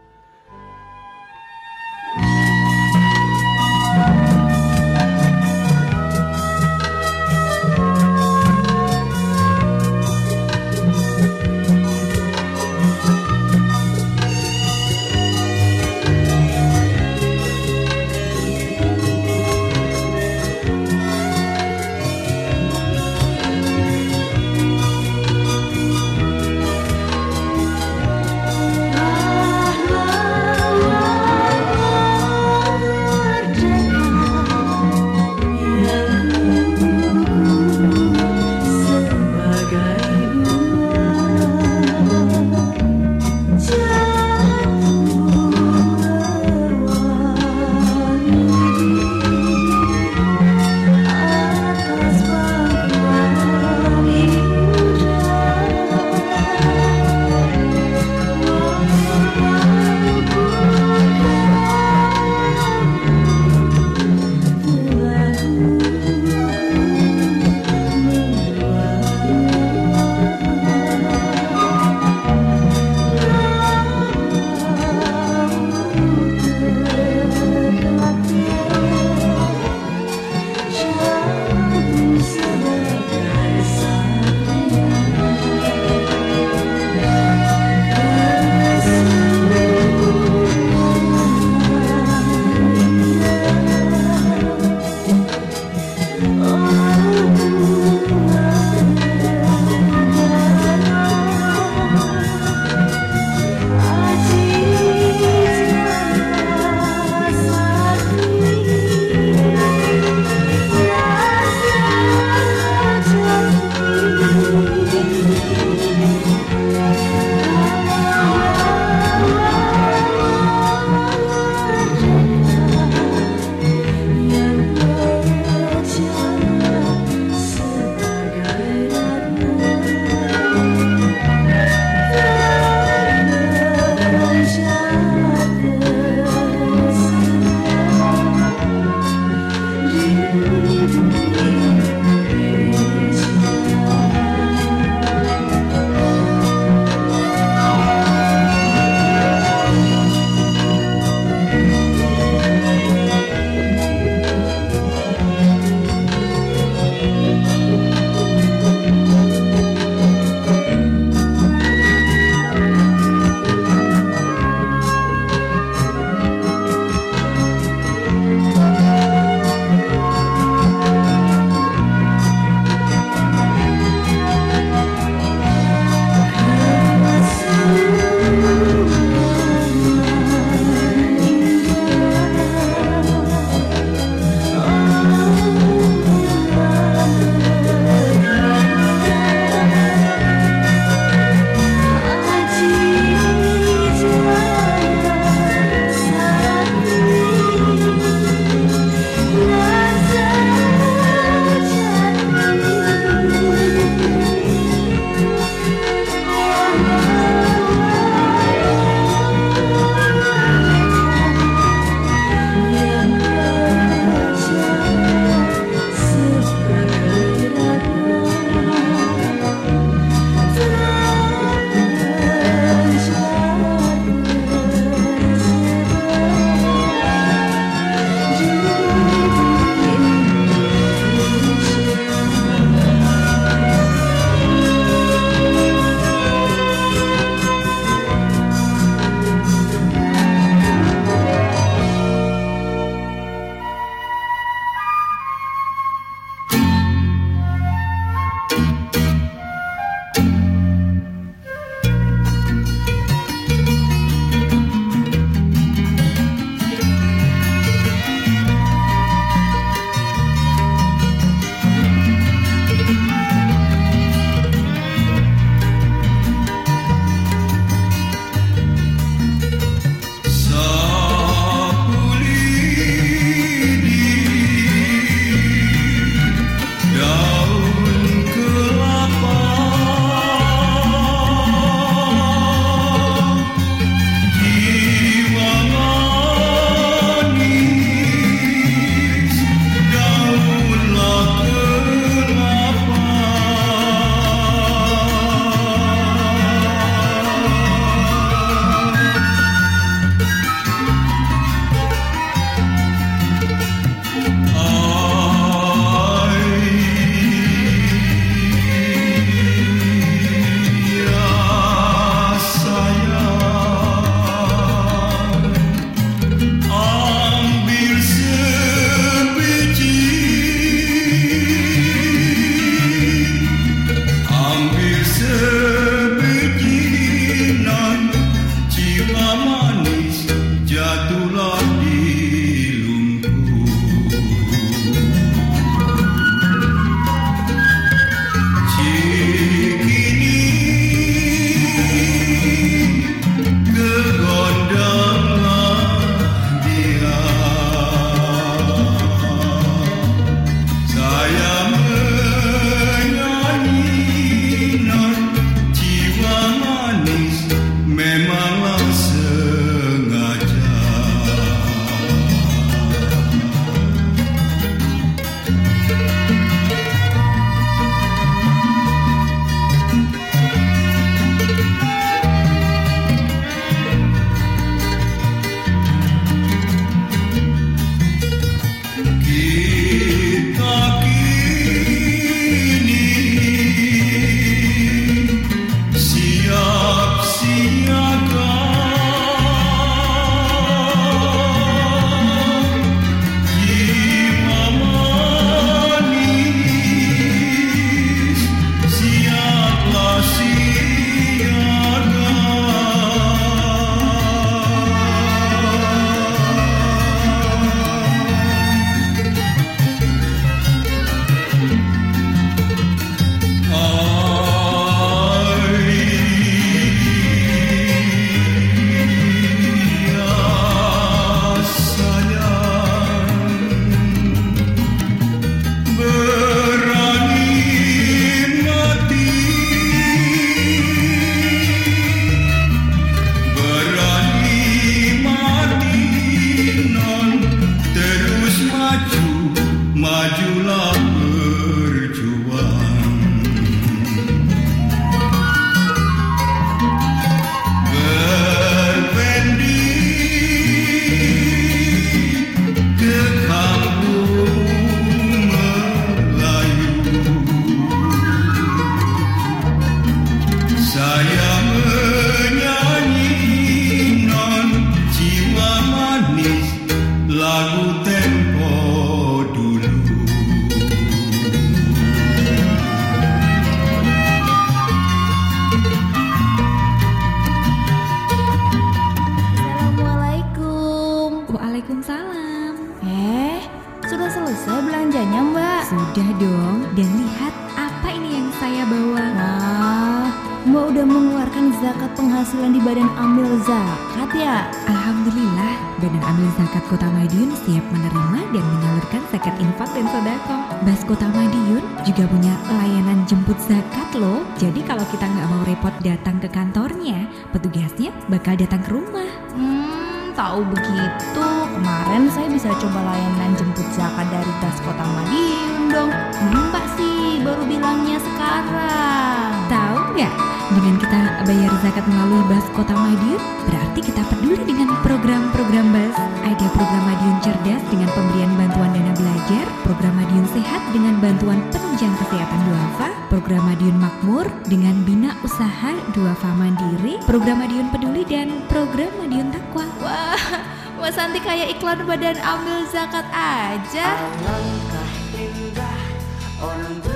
Bas Kota Madiun dong. Mbak sih baru bilangnya sekarang. Tahu nggak? Dengan kita bayar zakat melalui Bas Kota Madiun, berarti kita peduli dengan program-program Bas. Ada program Madiun Cerdas dengan pemberian bantuan dana belajar, program Madiun Sehat dengan bantuan penunjang kesehatan duafa, program Madiun Makmur dengan bina usaha duafa mandiri, program Madiun Peduli dan program Madiun Takwa. Wah, Mbak Santi kayak iklan Badan Amil Zakat aja.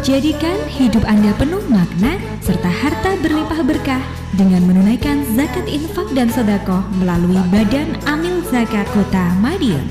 Jadikan hidup Anda penuh makna serta harta berlimpah berkah dengan menunaikan zakat infak dan sodakoh melalui Badan Amil Zakat Kota Madiun.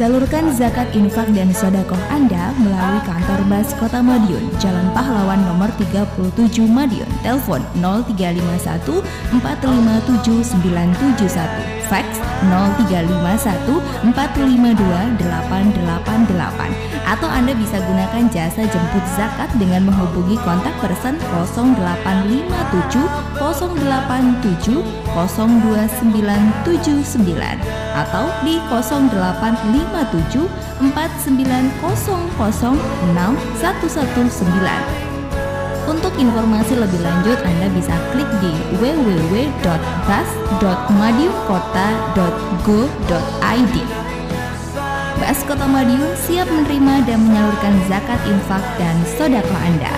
Salurkan zakat infak dan sodakoh Anda melalui kantor Bas Kota Madiun, Jalan Pahlawan nomor 37 Madiun. Telepon 0351 457 971. Fax 0351 452 888. Atau Anda bisa gunakan jasa jemput zakat dengan menghubungi kontak person 0857 087 02979 atau di 0857 49006 Untuk informasi lebih lanjut Anda bisa klik di www.bas.madiunkota.go.id Bas Kota Madiun siap menerima dan menyalurkan zakat infak dan sodako Anda.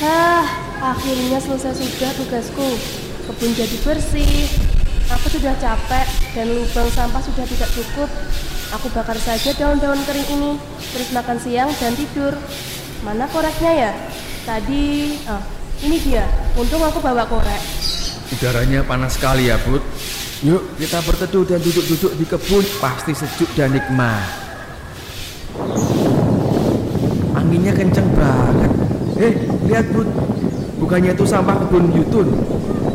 Hah, akhirnya selesai sudah tugasku. Kebun jadi bersih. Aku sudah capek dan lubang sampah sudah tidak cukup. Aku bakar saja daun-daun kering ini, terus makan siang dan tidur. Mana koreknya ya? Tadi, ah, ini dia. Untung aku bawa korek. Udaranya panas sekali ya, Bud. Yuk, kita berteduh dan duduk-duduk di kebun. Pasti sejuk dan nikmat. Anginnya kenceng banget. Eh, lihat, Bud. Bukannya itu sampah kebun Yutun.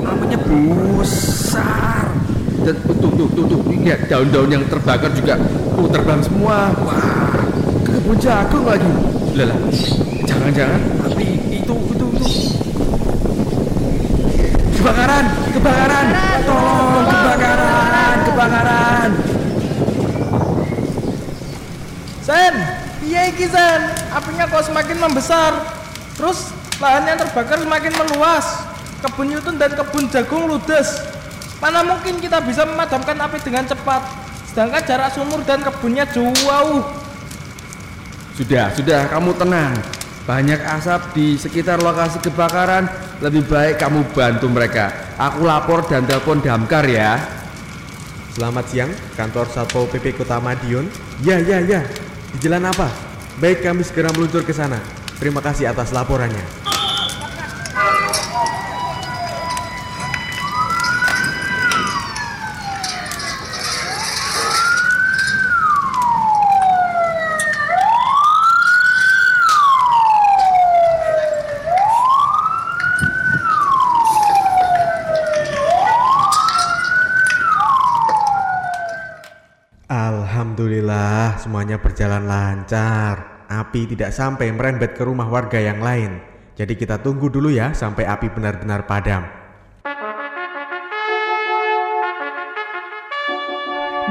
Namanya besar. Dan tuh, tuh, tuh, tuh, tuh. Lihat daun-daun yang terbakar juga. Oh, terbang semua. Wah, ke kebun jagung lagi. Lah, lah. Jangan-jangan api itu, itu, itu. Kebakaran, kebakaran, tolong, kebakaran, kebakaran. Sen, iya iki Sen, apinya kok semakin membesar. Terus lahan yang terbakar semakin meluas. Kebun Yutun dan kebun jagung ludes. Mana mungkin kita bisa memadamkan api dengan cepat? Sedangkan jarak sumur dan kebunnya jauh. Sudah, sudah, kamu tenang. Banyak asap di sekitar lokasi kebakaran. Lebih baik kamu bantu mereka. Aku lapor dan telepon damkar ya. Selamat siang, kantor Satpol PP Kota Madiun. Ya, ya, ya. Di jalan apa? Baik, kami segera meluncur ke sana. Terima kasih atas laporannya. Alhamdulillah, semuanya berjalan lancar. Api tidak sampai merembet ke rumah warga yang lain. Jadi kita tunggu dulu ya sampai api benar-benar padam.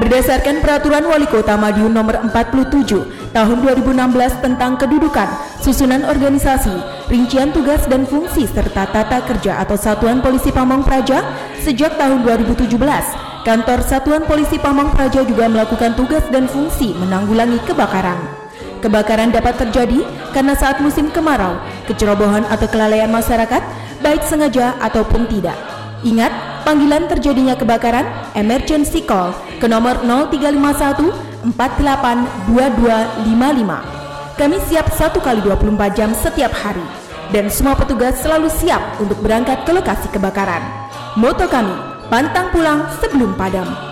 Berdasarkan Peraturan Wali Kota Madiun Nomor 47 Tahun 2016 tentang kedudukan, susunan organisasi, rincian tugas dan fungsi serta tata kerja atau Satuan Polisi Pamong Praja sejak tahun 2017, Kantor Satuan Polisi Pamong Praja juga melakukan tugas dan fungsi menanggulangi kebakaran. Kebakaran dapat terjadi karena saat musim kemarau, kecerobohan atau kelalaian masyarakat, baik sengaja ataupun tidak. Ingat, panggilan terjadinya kebakaran emergency call ke nomor 0351 482255. Kami siap 1 kali 24 jam setiap hari dan semua petugas selalu siap untuk berangkat ke lokasi kebakaran. Moto kami, pantang pulang sebelum padam.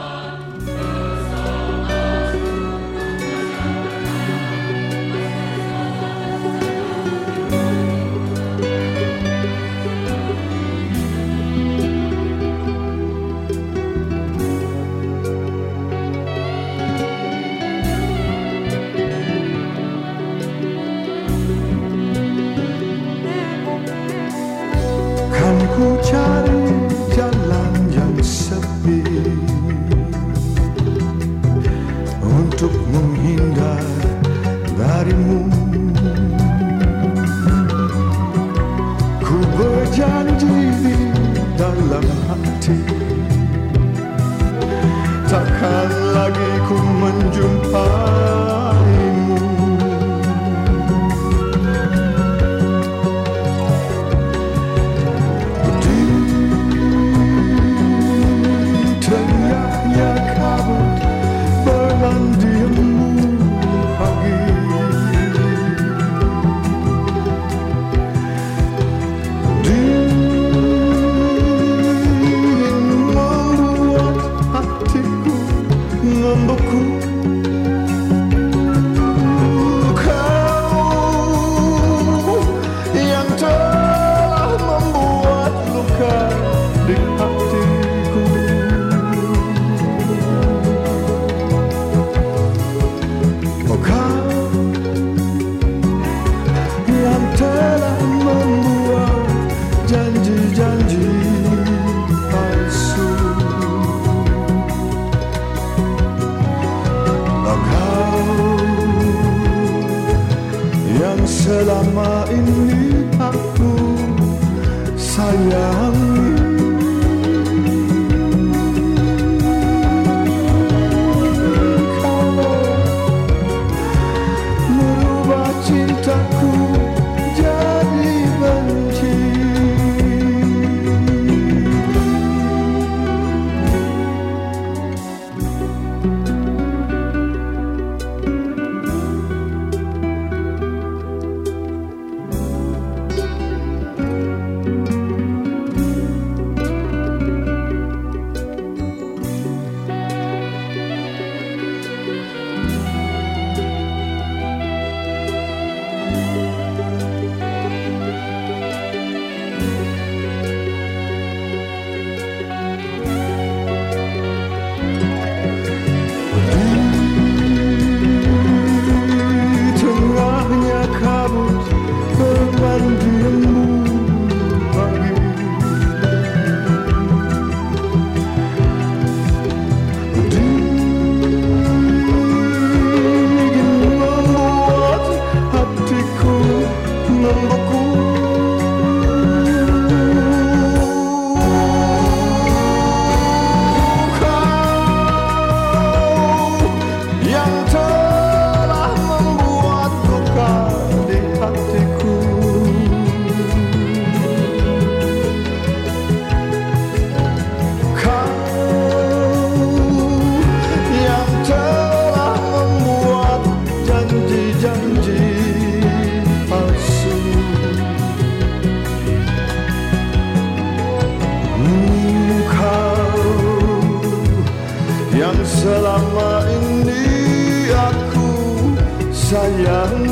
Selama ini aku sayangi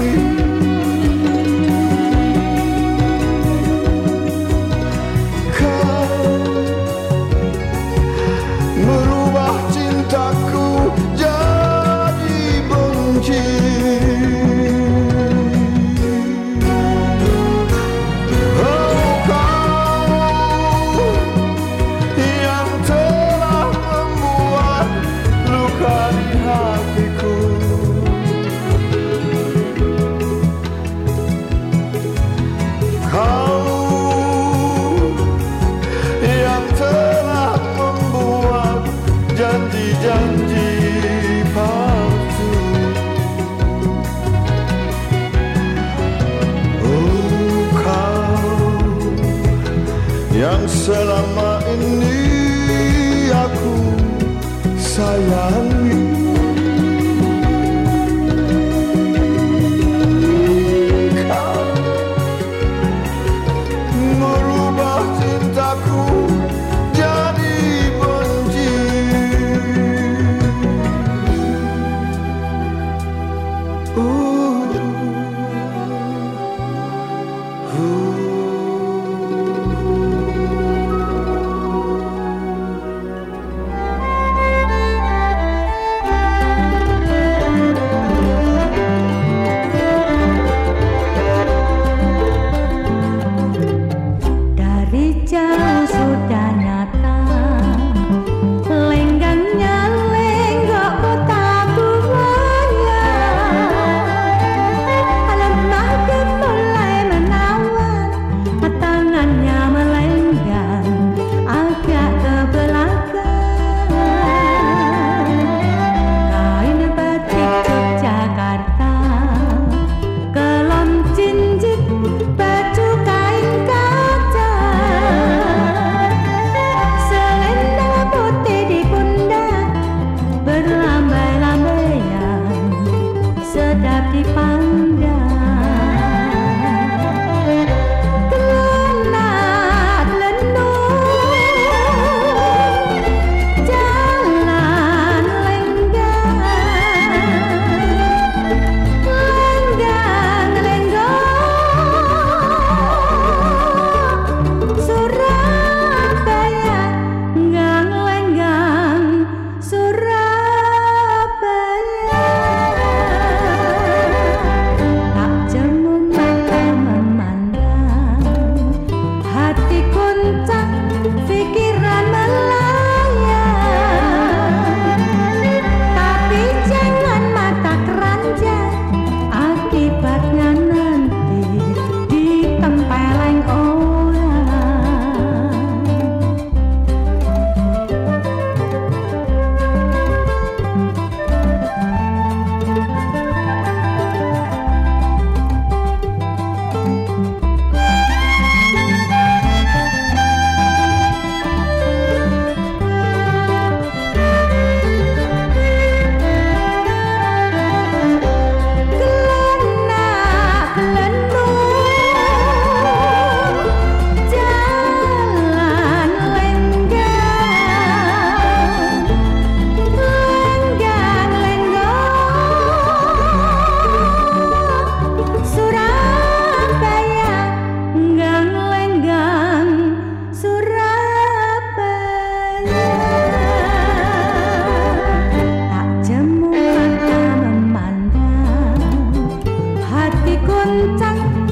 Hati kuncang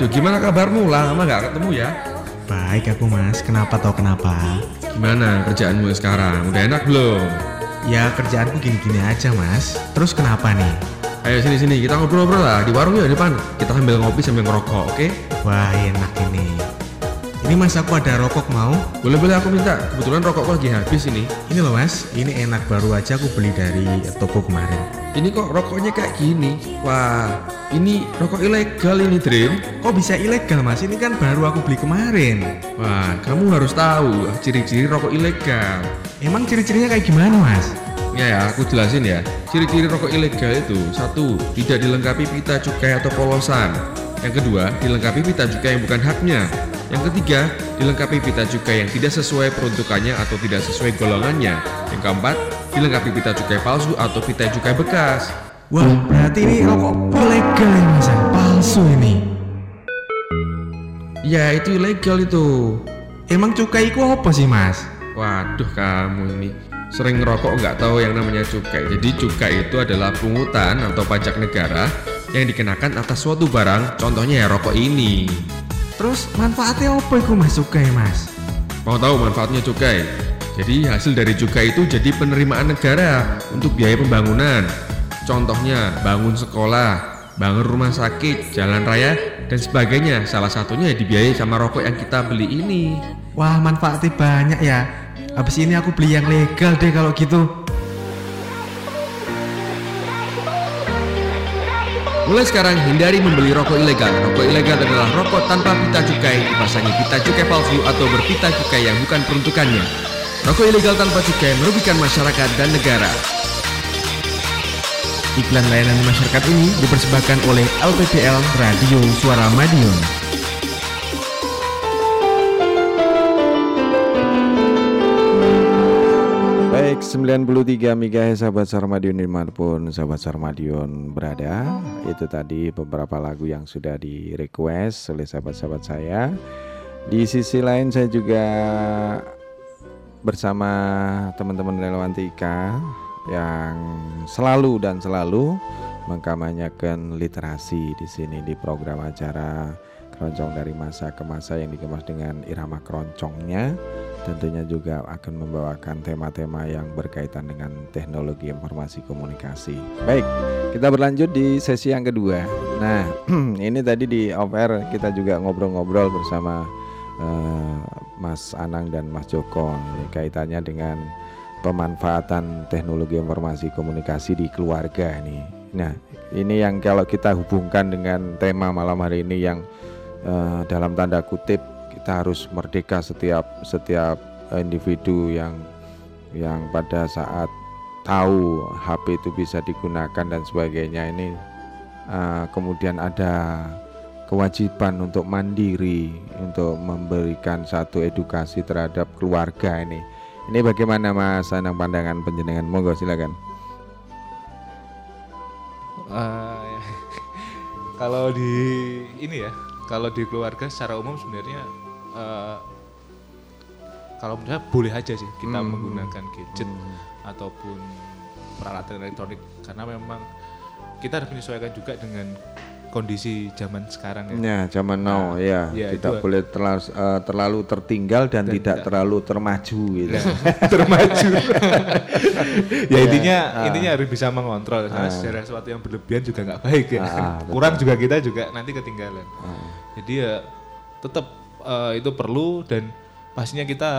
Waduh, gimana kabarmu? Lama nggak ketemu ya? Baik aku mas, kenapa tau kenapa? Gimana kerjaanmu sekarang? Udah enak belum? Ya kerjaanku gini-gini aja mas. Terus kenapa nih? Ayo sini sini kita ngobrol-ngobrol lah di warung ya depan. Kita sambil ngopi sambil ngerokok, oke? Wah enak ini. Ini mas aku ada rokok mau? Boleh boleh aku minta. Kebetulan rokokku lagi habis ini. Ini loh mas, ini enak baru aja aku beli dari toko kemarin. Ini kok rokoknya kayak gini? Wah, ini rokok ilegal ini, Dream. Kok bisa ilegal mas? Ini kan baru aku beli kemarin. Wah, kamu harus tahu ciri-ciri rokok ilegal. Emang ciri-cirinya kayak gimana mas? Ya ya, aku jelasin ya. Ciri-ciri rokok ilegal itu satu, tidak dilengkapi pita cukai atau polosan. Yang kedua, dilengkapi pita cukai yang bukan haknya. Yang ketiga, dilengkapi pita cukai yang tidak sesuai peruntukannya atau tidak sesuai golongannya. Yang keempat, dilengkapi pita cukai palsu atau pita cukai bekas. Wah, berarti ini rokok ilegal ya mas? Palsu ini. Ya, itu ilegal itu. Emang cukai itu apa sih mas? Waduh, kamu ini sering ngerokok nggak tahu yang namanya cukai. Jadi cukai itu adalah pungutan atau pajak negara yang dikenakan atas suatu barang, contohnya ya rokok ini. Terus manfaatnya apa itu Mas Cukai Mas? Mau tahu manfaatnya cukai? Jadi hasil dari cukai itu jadi penerimaan negara untuk biaya pembangunan. Contohnya bangun sekolah, bangun rumah sakit, jalan raya, dan sebagainya. Salah satunya dibiayai sama rokok yang kita beli ini. Wah manfaatnya banyak ya. Habis ini aku beli yang legal deh kalau gitu. Mulai sekarang hindari membeli rokok ilegal. Rokok ilegal adalah rokok tanpa pita cukai, dipasangi pita cukai palsu atau berpita cukai yang bukan peruntukannya. Rokok ilegal tanpa cukai merugikan masyarakat dan negara. Iklan layanan masyarakat ini dipersembahkan oleh LPPL Radio Suara Madiun. Baik, 93 MHz sahabat Sarmadion di mana pun sahabat Sarmadion berada. Itu tadi beberapa lagu yang sudah di request oleh sahabat-sahabat saya. Di sisi lain saya juga bersama teman-teman relawan Tika Yang selalu dan selalu mengkampanyekan literasi di sini di program acara keroncong dari masa ke masa yang dikemas dengan irama keroncongnya tentunya juga akan membawakan tema-tema yang berkaitan dengan teknologi informasi komunikasi. Baik, kita berlanjut di sesi yang kedua. Nah, ini tadi di off air kita juga ngobrol-ngobrol bersama eh, Mas Anang dan Mas Joko kaitannya dengan pemanfaatan teknologi informasi komunikasi di keluarga ini. Nah, ini yang kalau kita hubungkan dengan tema malam hari ini yang eh, dalam tanda kutip kita harus merdeka setiap setiap individu yang yang pada saat tahu HP itu bisa digunakan dan sebagainya ini eh, kemudian ada kewajiban untuk mandiri untuk memberikan satu edukasi terhadap keluarga ini. Ini bagaimana Mas Anang pandangan penjenengan? Monggo silakan. Eh, kalau di ini ya, kalau di keluarga secara umum sebenarnya eh, kalau menurut saya boleh aja sih kita Hmm. menggunakan gadget ataupun peralatan elektronik karena memang kita harus menyesuaikan juga dengan kondisi zaman sekarang ya. Ya, zaman now ya, ya, tidak itu- boleh terlalu, eh, terlalu tertinggal dan, Dan tidak tidak- terlalu termaju gitu. termaju. ya Ya, intinya ah. intinya harus bisa mengontrol karena Ah. sejarah sesuatu yang berlebihan juga nggak baik ya. Ah, betul. Kurang juga kita juga nanti ketinggalan. Jadi ya tetap eh, itu perlu dan pastinya kita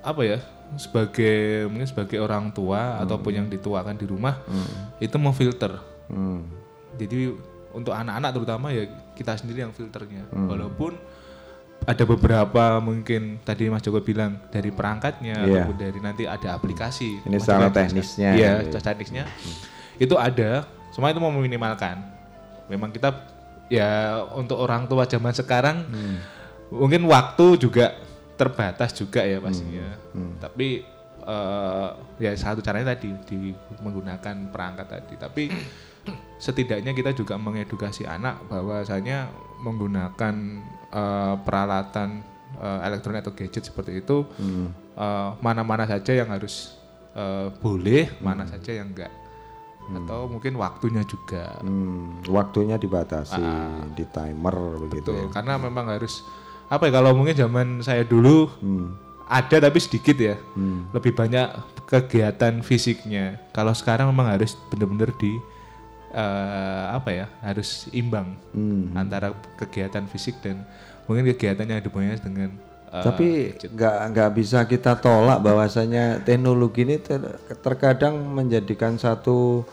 apa ya sebagai mungkin sebagai orang tua ataupun yang dituakan di rumah Hmm. itu memfilter. Hmm. Jadi untuk anak-anak terutama ya kita sendiri yang filternya. Hmm. Walaupun ada beberapa mungkin tadi Mas Joko bilang dari perangkatnya Iya. ataupun dari nanti ada aplikasi. Ini Mas yang teknisnya Iya, gitu. secara teknisnya. Itu ada, semua itu mau meminimalkan. Memang kita ya untuk orang tua zaman sekarang Hmm. Mungkin waktu juga terbatas juga ya pastinya. Hmm. Tapi eh, ya satu caranya tadi di menggunakan perangkat tadi. Tapi setidaknya kita juga mengedukasi anak bahwasanya menggunakan eh, peralatan eh, elektronik atau gadget seperti itu Hmm. eh, mana-mana saja yang harus eh, boleh, mana saja yang enggak. Atau mungkin waktunya juga. Hmm, waktunya dibatasi Ah. di timer begitu Betul, ya. karena memang harus apa ya kalau mungkin zaman saya dulu ada tapi sedikit ya. Hmm. Lebih banyak kegiatan fisiknya. Kalau sekarang memang harus benar-benar di eh, apa ya? Harus imbang Hmm. antara kegiatan fisik dan mungkin kegiatan yang hubungannya dengan eh, Tapi nggak nggak bisa kita tolak bahwasanya teknologi ini ter- terkadang menjadikan satu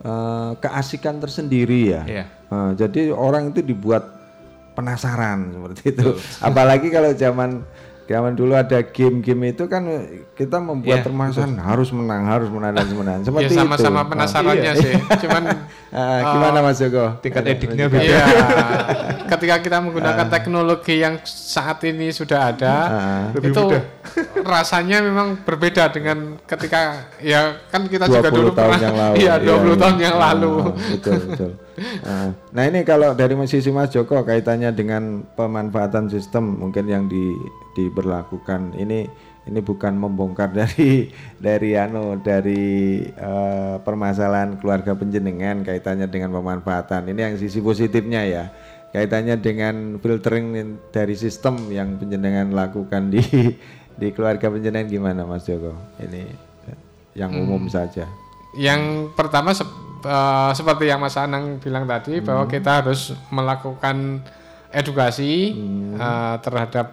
eh, keasikan tersendiri ya. Iya. Eh, jadi orang itu dibuat penasaran seperti itu. Apalagi kalau zaman zaman dulu ada game-game itu kan kita membuat Iya, permasalahan harus menang, harus menang dan menang. Seperti ya sama-sama itu. penasarannya Iya. sih. Cuman Ah, gimana eh, Mas Joko? tingkat ediknya menunjukkan. Iya. Ketika kita menggunakan Ah. teknologi yang saat ini sudah ada, Ah. Lebih itu mudah. rasanya memang berbeda dengan ketika ya kan kita 20 juga dulu tahun pernah yang lalu. iya 20 tahun yang Ah, lalu. betul, betul. Ah, Nah, ini kalau dari sisi Mas Joko kaitannya dengan pemanfaatan sistem mungkin yang di diberlakukan ini ini bukan membongkar dari dari anu dari eh, permasalahan keluarga penjenengan kaitannya dengan pemanfaatan. Ini yang sisi positifnya ya. Kaitannya dengan filtering dari sistem yang penjenengan lakukan di di keluarga penjenengan gimana Mas Joko? Ini eh, yang umum Hmm. saja. Yang pertama sep- eh, seperti yang Mas Anang bilang tadi bahwa Hmm. kita harus melakukan edukasi Hmm. eh, terhadap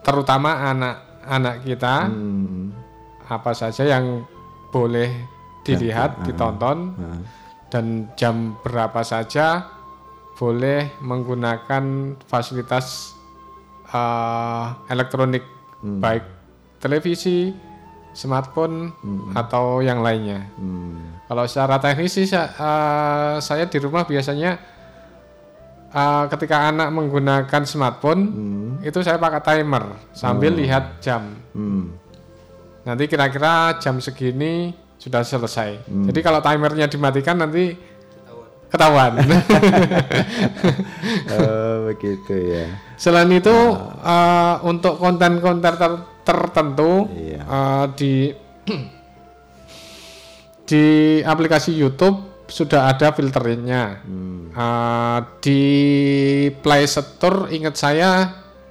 terutama anak-anak kita Hmm. apa saja yang boleh dilihat, Ah, ditonton ah. dan jam berapa saja boleh menggunakan fasilitas eh, elektronik Hmm. baik televisi, smartphone Hmm. atau yang lainnya. Kalau secara teknis sih eh, saya di rumah biasanya eh, ketika anak menggunakan smartphone itu saya pakai timer sambil Oh. lihat jam. Hmm. Nanti kira-kira jam segini sudah selesai. Hmm. Jadi kalau timernya dimatikan nanti ketahuan. oh begitu ya. Selain itu eh, untuk konten-konten ter- tertentu Iya. eh, di di aplikasi YouTube sudah ada filternya. Hmm. Eh, di Play Store ingat saya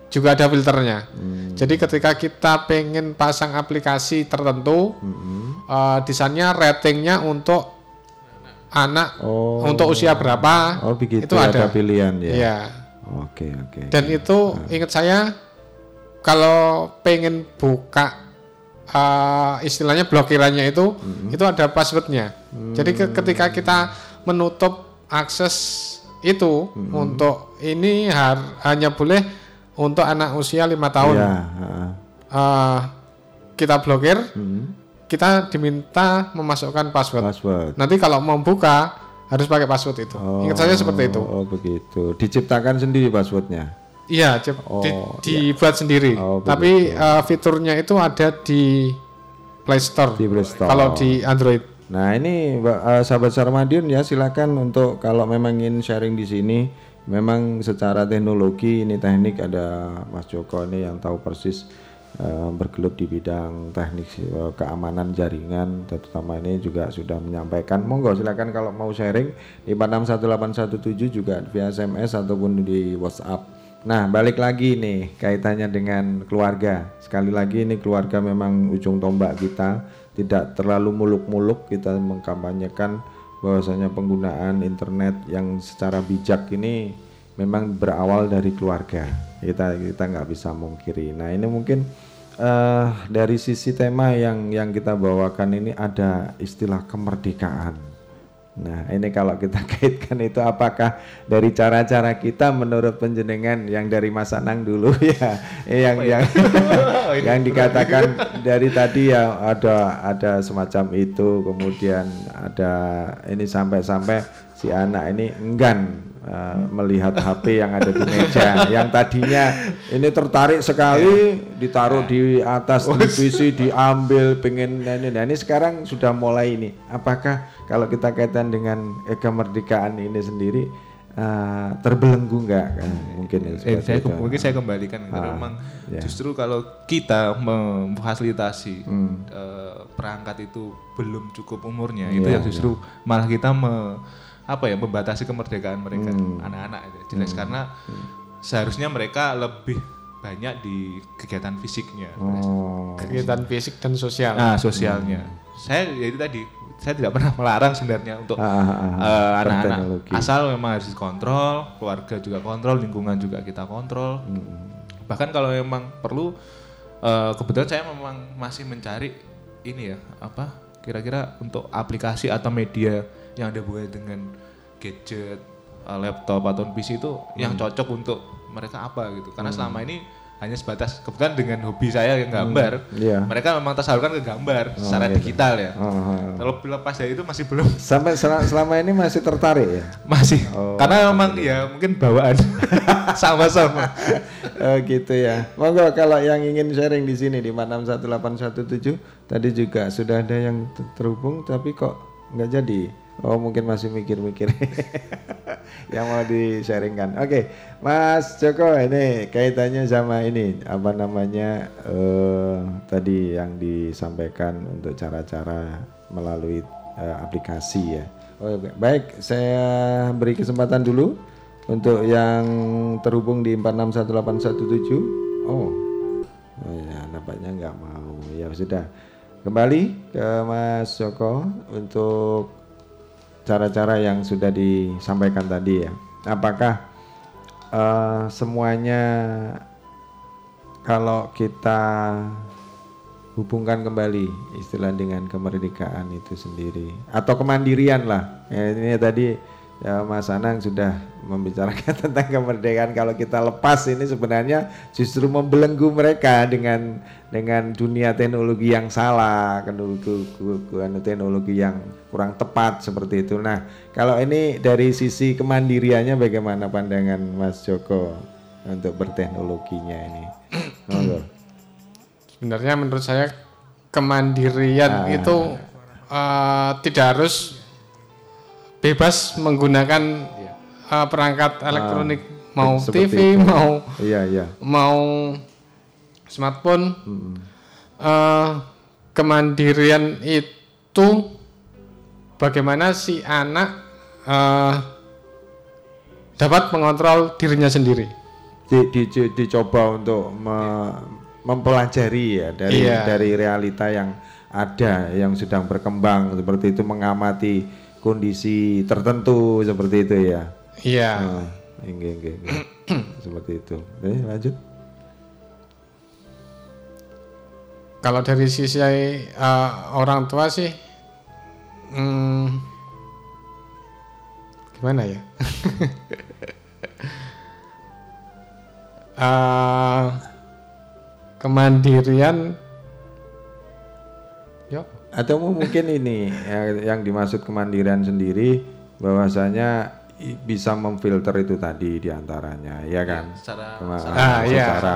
juga ada filternya. Hmm. Jadi ketika kita pengen pasang aplikasi tertentu, eh, desainnya ratingnya untuk anak Oh. untuk usia berapa Oh begitu itu ada, pilihan ya. Iya. Oke oke. Dan itu ingat saya kalau pengen buka uh, istilahnya blokirannya itu itu ada passwordnya. Jadi ke- ketika kita menutup akses itu untuk ini har- hanya boleh untuk anak usia lima tahun. Heeh. Uh, kita blokir, Hmm. kita diminta memasukkan password. Password. Nanti kalau mau buka harus pakai password itu. Ingat saya seperti itu. Oh begitu. Diciptakan sendiri passwordnya. Iya, Oh, di- iya. dibuat sendiri. Oh, Tapi uh, fiturnya itu ada di Play Store. Di Play Store. Kalau di Android. Nah ini eh, sahabat Sarmadion ya silakan untuk kalau memang ingin sharing di sini, memang secara teknologi ini teknik ada Mas Joko ini yang tahu persis eh, bergelut di bidang teknik keamanan jaringan, terutama ini juga sudah menyampaikan. Monggo silakan kalau mau sharing di 461817 juga via SMS ataupun di WhatsApp. Nah balik lagi nih kaitannya dengan keluarga. Sekali lagi ini keluarga memang ujung tombak kita. Tidak terlalu muluk-muluk kita mengkampanyekan bahwasanya penggunaan internet yang secara bijak ini memang berawal dari keluarga. Kita kita nggak bisa mungkiri. Nah ini mungkin eh, dari sisi tema yang yang kita bawakan ini ada istilah kemerdekaan Nah, ini kalau kita kaitkan itu apakah dari cara-cara kita menurut penjenengan yang dari Mas Anang dulu? Ya, yang yang yang dikatakan dari tadi ya ada ada semacam itu, kemudian ada ini sampai-sampai si anak ini enggan uh, melihat HP yang ada di meja, yang tadinya ini tertarik sekali ditaruh di atas televisi, diambil pengen ini, nah ini sekarang sudah mulai ini. Apakah kalau kita kaitan dengan eh, kemerdekaan ini sendiri uh, terbelenggu nggak kan mungkin ya, Eh, saya itu. mungkin saya kembalikan karena Ah, memang ya. justru kalau kita memfasilitasi Hmm. eh, perangkat itu belum cukup umurnya itu Iya, yang justru malah kita me, apa ya membatasi kemerdekaan mereka Hmm. anak-anak itu jelas Hmm. karena seharusnya mereka lebih banyak di kegiatan fisiknya Oh. Kegiatan fisik dan sosial. nah sosialnya saya ya itu tadi saya tidak pernah melarang sebenarnya untuk Ah, ah, ah, eh, anak-anak berteknologi. asal memang harus dikontrol keluarga juga kontrol lingkungan juga kita kontrol bahkan kalau memang perlu eh, kebetulan saya memang masih mencari ini ya apa kira-kira untuk aplikasi atau media yang ada hubungannya dengan gadget eh, laptop atau PC itu yang Hmm. cocok untuk mereka apa gitu karena Hmm. selama ini hanya sebatas kebetulan dengan hobi saya yang gambar Hmm, iya. mereka memang tersalurkan ke gambar Oh, secara gitu. digital ya Oh, oh, oh. kalau lepas dari itu masih belum Sampai sel- selama ini masih tertarik ya? masih Oh. karena memang ya mungkin bawaan sama-sama oh gitu ya. Monggo kalau yang ingin sharing di sini di 461817 tadi juga sudah ada yang ter- terhubung tapi kok nggak jadi. Oh mungkin masih mikir-mikir yang mau di-sharingkan. Oke, Mas Joko ini kaitannya sama ini apa namanya eh, tadi yang disampaikan untuk cara-cara melalui eh, aplikasi ya. Oh baik, saya beri kesempatan dulu untuk yang terhubung di 461817. Oh, oh ya nampaknya nggak mau. Ya sudah. Kembali ke Mas Joko untuk cara-cara yang sudah disampaikan tadi ya. Apakah eh, semuanya kalau kita hubungkan kembali istilah dengan kemerdekaan itu sendiri atau kemandirian lah. Ya, ini tadi ya Mas Anang sudah membicarakan tentang kemerdekaan kalau kita lepas ini sebenarnya justru membelenggu mereka dengan dengan dunia teknologi yang salah, teknologi teknologi yang kurang tepat seperti itu. Nah, kalau ini dari sisi kemandiriannya bagaimana pandangan Mas Joko untuk berteknologinya ini? Monggo. Sebenarnya menurut saya kemandirian Ah. itu eh, tidak harus bebas menggunakan eh, perangkat elektronik mau seperti TV, itu. mau Iya, iya. mau smartphone. Eh, kemandirian itu bagaimana si anak eh, dapat mengontrol dirinya sendiri. Di, di- di- dicoba untuk me- mempelajari ya dari Iya. dari realita yang ada yang sedang berkembang seperti itu mengamati kondisi tertentu seperti itu ya. Iya. Ah, inggih. seperti itu. Eh, lanjut. Kalau dari sisi eh, orang tua sih, hmm, gimana ya? Eh, kemandirian, Atau mungkin ini ya, yang dimaksud kemandirian sendiri bahwasanya bisa memfilter itu tadi di antaranya, ya kan? secara- Kema- secara- ah, Ah, iya. secara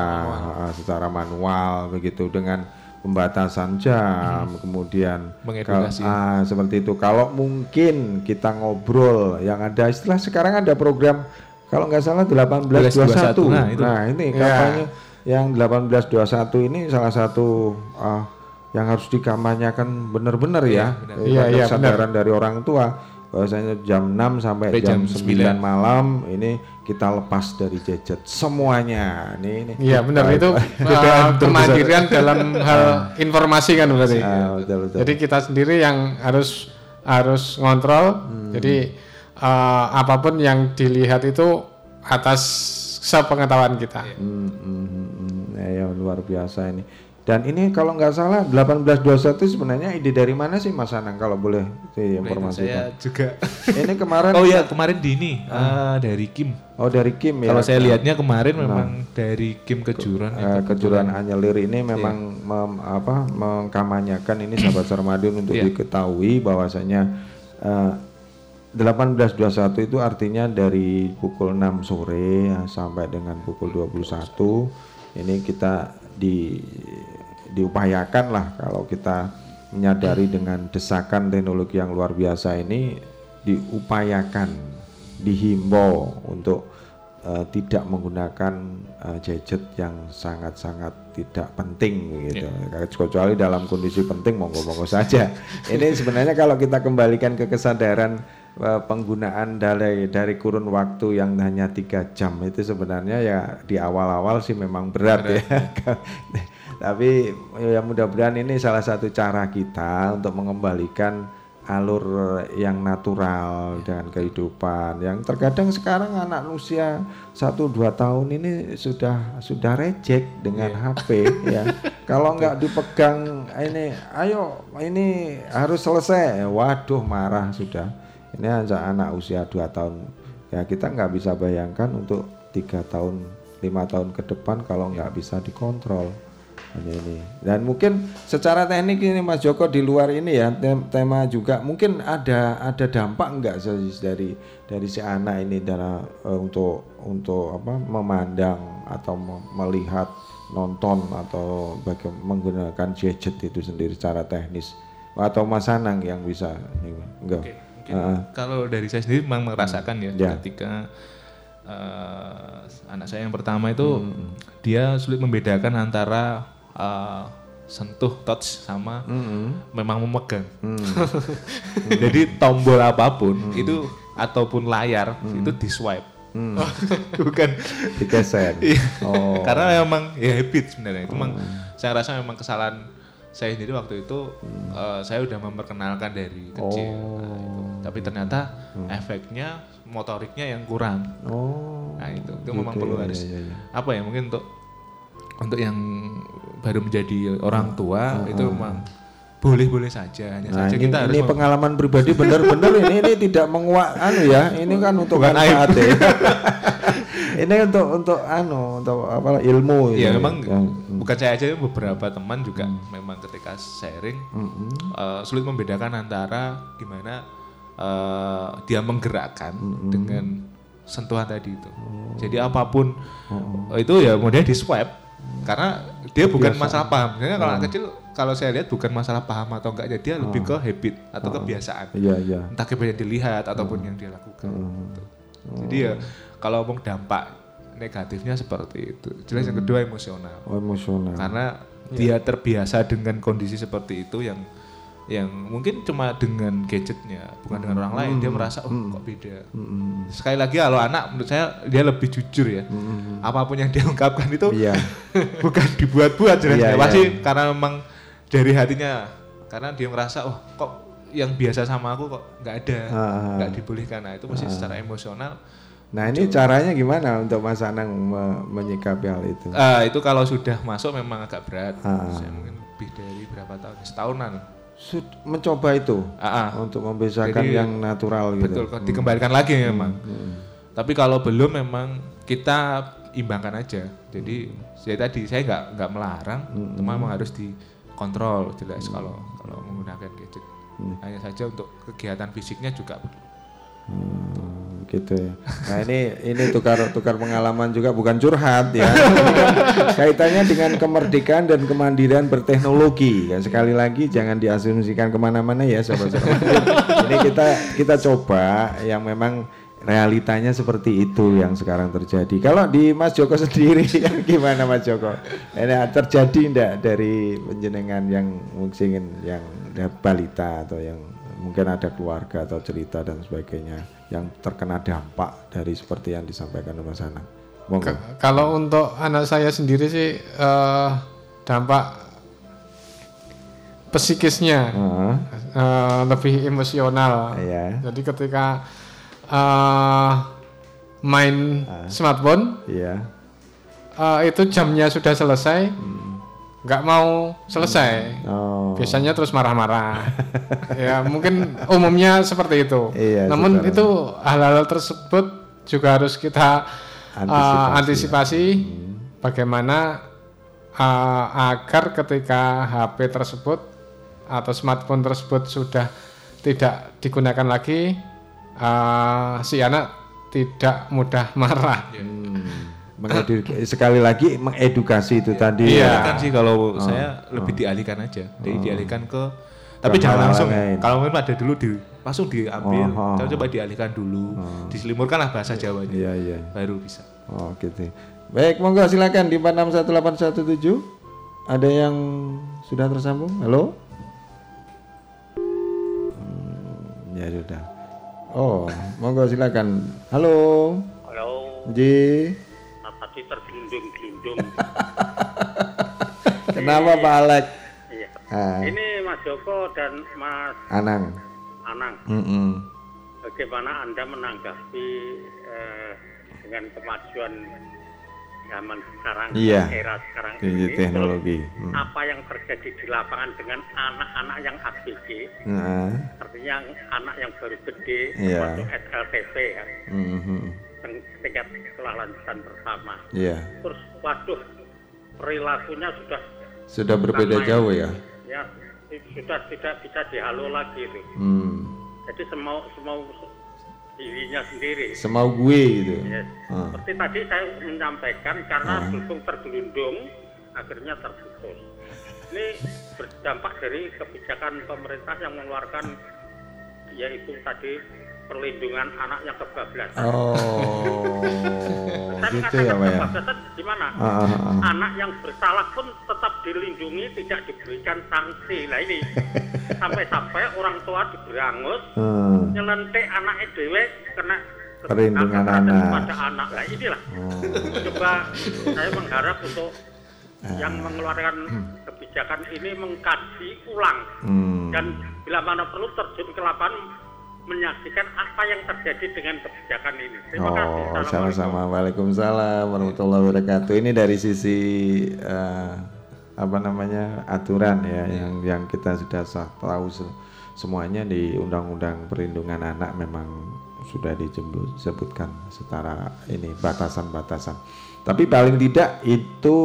ah, secara manual begitu dengan pembatasan jam, kemudian Mengedukasi. ah, seperti itu. Kalau mungkin kita ngobrol, yang ada istilah sekarang ada program kalau nggak salah 1821. 1821, nah, itu. Nah, ini Ya. kampanye yang 1821 ini salah satu ah, yang harus dikampanyekan benar-benar ya. Eh, Iya, iya, kesadaran dari orang tua bahwasanya jam 6 sampai jam, jam 9 9 malam ini kita lepas dari gadget semuanya. Ini ini. Iya benar Baik, itu Betul, kemandirian dalam hal informasi kan berarti. Ah, betul, betul. Jadi kita sendiri yang harus harus ngontrol. Hmm. Jadi eh, apa pun yang dilihat itu atas sepengetahuan kita. Hmm, hmm, hmm, hmm. Ya, ya, luar biasa ini. Dan ini kalau nggak salah 1821 sebenarnya ide dari mana sih Mas Anang kalau boleh Nah, diinformasikan? saya juga Ini kemarin oh ya kemarin di ini eh, dari Kim Oh dari Kim ya. kalau saya lihatnya kemarin Nah. memang dari Kim kejuran Eh, itu kejuran kebetulan. Anyelir ini memang mem- apa mengkampanyekan ini sahabat Sarmadion untuk Iya. diketahui bahwasanya eh, 1821 itu artinya dari pukul 6 sore ya, sampai dengan pukul 21 ini kita di diupayakan lah kalau kita menyadari dengan desakan teknologi yang luar biasa ini diupayakan dihimbau untuk eh, tidak menggunakan eh, gadget yang sangat-sangat tidak penting gitu. Kecuali dalam kondisi penting monggo-monggo saja. Ini sebenarnya kalau kita kembalikan ke kesadaran eh, penggunaan dari dari kurun waktu yang hanya tiga jam itu sebenarnya ya di awal-awal sih memang berat, ya. Tapi ya mudah-mudahan ini salah satu cara kita untuk mengembalikan alur yang natural dengan kehidupan. Yang terkadang sekarang anak usia 1-2 tahun ini sudah sudah reject dengan HP ya. Kalau nggak dipegang ini ayo ini harus selesai. Waduh marah sudah. Ini aja anak usia 2 tahun. Ya kita nggak bisa bayangkan untuk tiga tahun lima tahun ke depan kalau nggak bisa dikontrol hanya ini dan mungkin secara teknik ini Mas Joko di luar ini ya tem- tema juga mungkin ada ada dampak enggak dari dari si anak ini dalam eh, untuk untuk apa memandang atau me- melihat nonton atau bagaimana menggunakan gadget itu sendiri secara teknis atau Mas Anang yang bisa ini enggak Oke, Mungkin Ah. kalau dari saya sendiri memang merasakan ya, Ya. ketika eh, anak saya yang pertama itu Hmm. dia sulit membedakan antara eh, sentuh touch sama memang memegang. Hmm. Jadi tombol apa pun itu ataupun layar itu di swipe. Hmm. Bukan Digeser. Iya. Oh. Karena memang ya habit sebenarnya itu memang saya rasa memang kesalahan saya sendiri waktu itu eh, saya udah memperkenalkan dari kecil. Nah, itu. Tapi ternyata efeknya motoriknya yang kurang. Oh. Nah itu itu gitu memang perlu harus ya, ya. apa ya mungkin untuk untuk yang baru menjadi orang tua Oh, itu oh. memang boleh-boleh saja hanya Nah, saja ini, kita harus ini pengalaman pribadi benar-benar ini ini tidak menguak anu ya. Ini kan untuk Bukan manfaat aib. ya. ini untuk untuk anu untuk apa ilmu ya memang Yang- bukan saya aja beberapa teman juga memang ketika sharing Mm-mm. eh, sulit membedakan antara gimana eh, dia menggerakkan dengan sentuhan tadi itu jadi apa pun eh, itu ya mudah di swipe karena dia bukan masalah paham. Sebenarnya kalau anak Oh. kecil kalau saya lihat bukan masalah paham atau enggak dia lebih ke habit atau Oh. kebiasaan. Iya, iya. entah kebiasaan dilihat ataupun yang dia lakukan. Gitu. jadi ya kalau ngomong dampak negatifnya seperti itu. Jelas yang kedua emosional. Oh, emosional. karena dia terbiasa dengan kondisi seperti itu yang yang mungkin cuma dengan gadgetnya bukan dengan orang lain dia Hmm. merasa oh kok beda Mm-mm. sekali lagi kalau anak menurut saya dia lebih jujur ya apa pun yang dia ungkapkan itu Iya. bukan dibuat-buat jelas Iya, ya. pasti iya. karena memang dari hatinya karena dia merasa oh kok yang biasa sama aku kok nggak ada Ah. nggak dibolehkan nah itu pasti Ah. secara emosional Nah, ini caranya gimana untuk Mas Anang me- menyikapi hal itu? Ah, itu kalau sudah masuk memang agak berat Ah. saya mungkin lebih dari berapa tahun setahunan mencoba itu Ah, ah. untuk membedakan Jadi, yang natural gitu. Betul, dikembalikan lagi memang. Tapi kalau belum memang kita imbangkan aja. Jadi saya tadi saya nggak nggak melarang, cuma memang harus dikontrol jelas kalau kalau menggunakan gadget. Hanya saja untuk kegiatan fisiknya juga perlu. Hmm, gitu ya. Nah ini ini tukar tukar pengalaman juga bukan curhat ya. Kaitannya dengan kemerdekaan dan kemandirian berteknologi. Ya, sekali lagi jangan diasumsikan ke mana-mana ya sobat-sobat. ini kita kita coba yang memang realitanya seperti itu yang sekarang terjadi. Kalau di Mas Joko sendiri gimana Mas Joko? Ini terjadi enggak dari penjenengan yang mungkin yang balita atau yang mungkin ada keluarga atau cerita dan sebagainya yang terkena dampak dari seperti yang disampaikan Mas Anang. Monggo. Kalau untuk anak saya sendiri sih eh, dampak psikisnya eh, lebih emosional. Iya. Jadi ketika eh, main smartphone Iya. eh, itu jamnya sudah selesai, nggak mau selesai. Oh. Biasanya terus marah-marah. ya mungkin umumnya seperti itu. Iya, Namun secara- itu hal-hal tersebut juga harus kita uh, Antisipasi. antisipasi bagaimana uh, agar ketika HP tersebut atau smartphone tersebut sudah tidak digunakan lagi, uh, si anak tidak mudah marah. Mengedu- sekali lagi mengedukasi itu tadi. Iya. Dialihkan sih kalau Oh, saya oh. lebih dialihkan aja. Jadi Oh. dialihkan ke tapi Ke jangan langsung. lain. Kalau mungkin ada dulu di langsung diambil. Oh, oh. Coba coba dialihkan dulu. Diselimurkanlah bahasa Jawanya. Iya, iya. Baru bisa. Oh gitu. Baik, monggo silakan di 461817. Ada yang sudah tersambung? Halo? Hmm, ya sudah. Oh, monggo silakan. Halo. Halo, Ji. Tadi tergelundung-gelundung. Kenapa Pak Alek? Iya. Ah. Ini Mas Joko dan Mas Anang. Anang, Mm-mm. bagaimana Anda menanggapi eh, dengan kemajuan zaman sekarang, Iya. era sekarang ini, teknologi. Hmm. apa yang terjadi di lapangan dengan anak-anak yang ABG, Nah. artinya anak yang baru gede, Iya. masuk SLTP ya, Mhm. yang tingkat sekolah lanjutan pertama. Iya. Terus, waduh, perilakunya sudah Sudah berbeda main. jauh ya. Ya, sudah tidak bisa dihalo lagi itu. Hmm. Jadi semau semau dirinya sendiri. Semau gue gitu. Yes. Ah. Seperti tadi saya menyampaikan karena Ah. dukung tergelundung akhirnya terputus. Ini berdampak dari kebijakan pemerintah yang mengeluarkan yaitu tadi perlindungan anak yang kebablasan. Oh, Saya gitu ya mengatakan Pak ya. kebablasan gimana? Ah, ah, ah. Anak yang bersalah pun tetap dilindungi, tidak diberikan sanksi. Nah ini sampai-sampai orang tua diberangus, Hmm. nyelentik anaknya dewe kena Perlindungan anak. pada anak. Nah inilah. Coba saya mengharap untuk yang mengeluarkan kebijakan ini mengkaji ulang Hmm. dan bila mana perlu terjun ke lapangan menyaksikan apa yang terjadi dengan kebijakan ini. Terima kasih. Oh, Assalamualaikum. sama-sama. Waalaikumsalam warahmatullahi wabarakatuh. Ini dari sisi eh, apa namanya aturan ya yang yang kita sudah sah tahu se- semuanya di Undang-Undang Perlindungan Anak memang sudah disebutkan secara ini batasan-batasan. Tapi paling tidak itu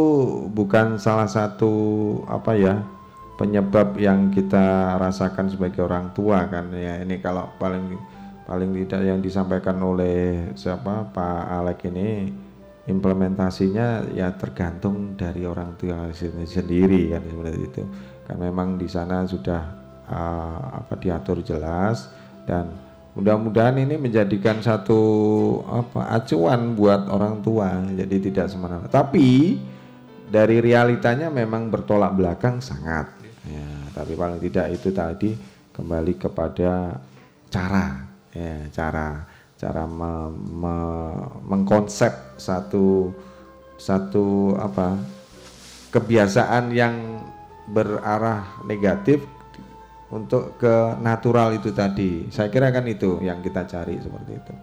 bukan salah satu apa ya penyebab yang kita rasakan sebagai orang tua kan. Ya ini kalau paling paling tidak yang disampaikan oleh siapa Pak Alek ini implementasinya ya tergantung dari orang tua sen- sendiri kan seperti itu. Kan memang di sana sudah uh, apa diatur jelas dan mudah-mudahan ini menjadikan satu apa acuan buat orang tua jadi tidak semena tapi dari realitanya memang bertolak belakang sangat tapi paling tidak itu tadi kembali kepada cara ya cara cara me- me- mengkonsep satu satu apa kebiasaan yang berarah negatif untuk ke natural itu tadi. Saya kira kan itu yang kita cari seperti itu.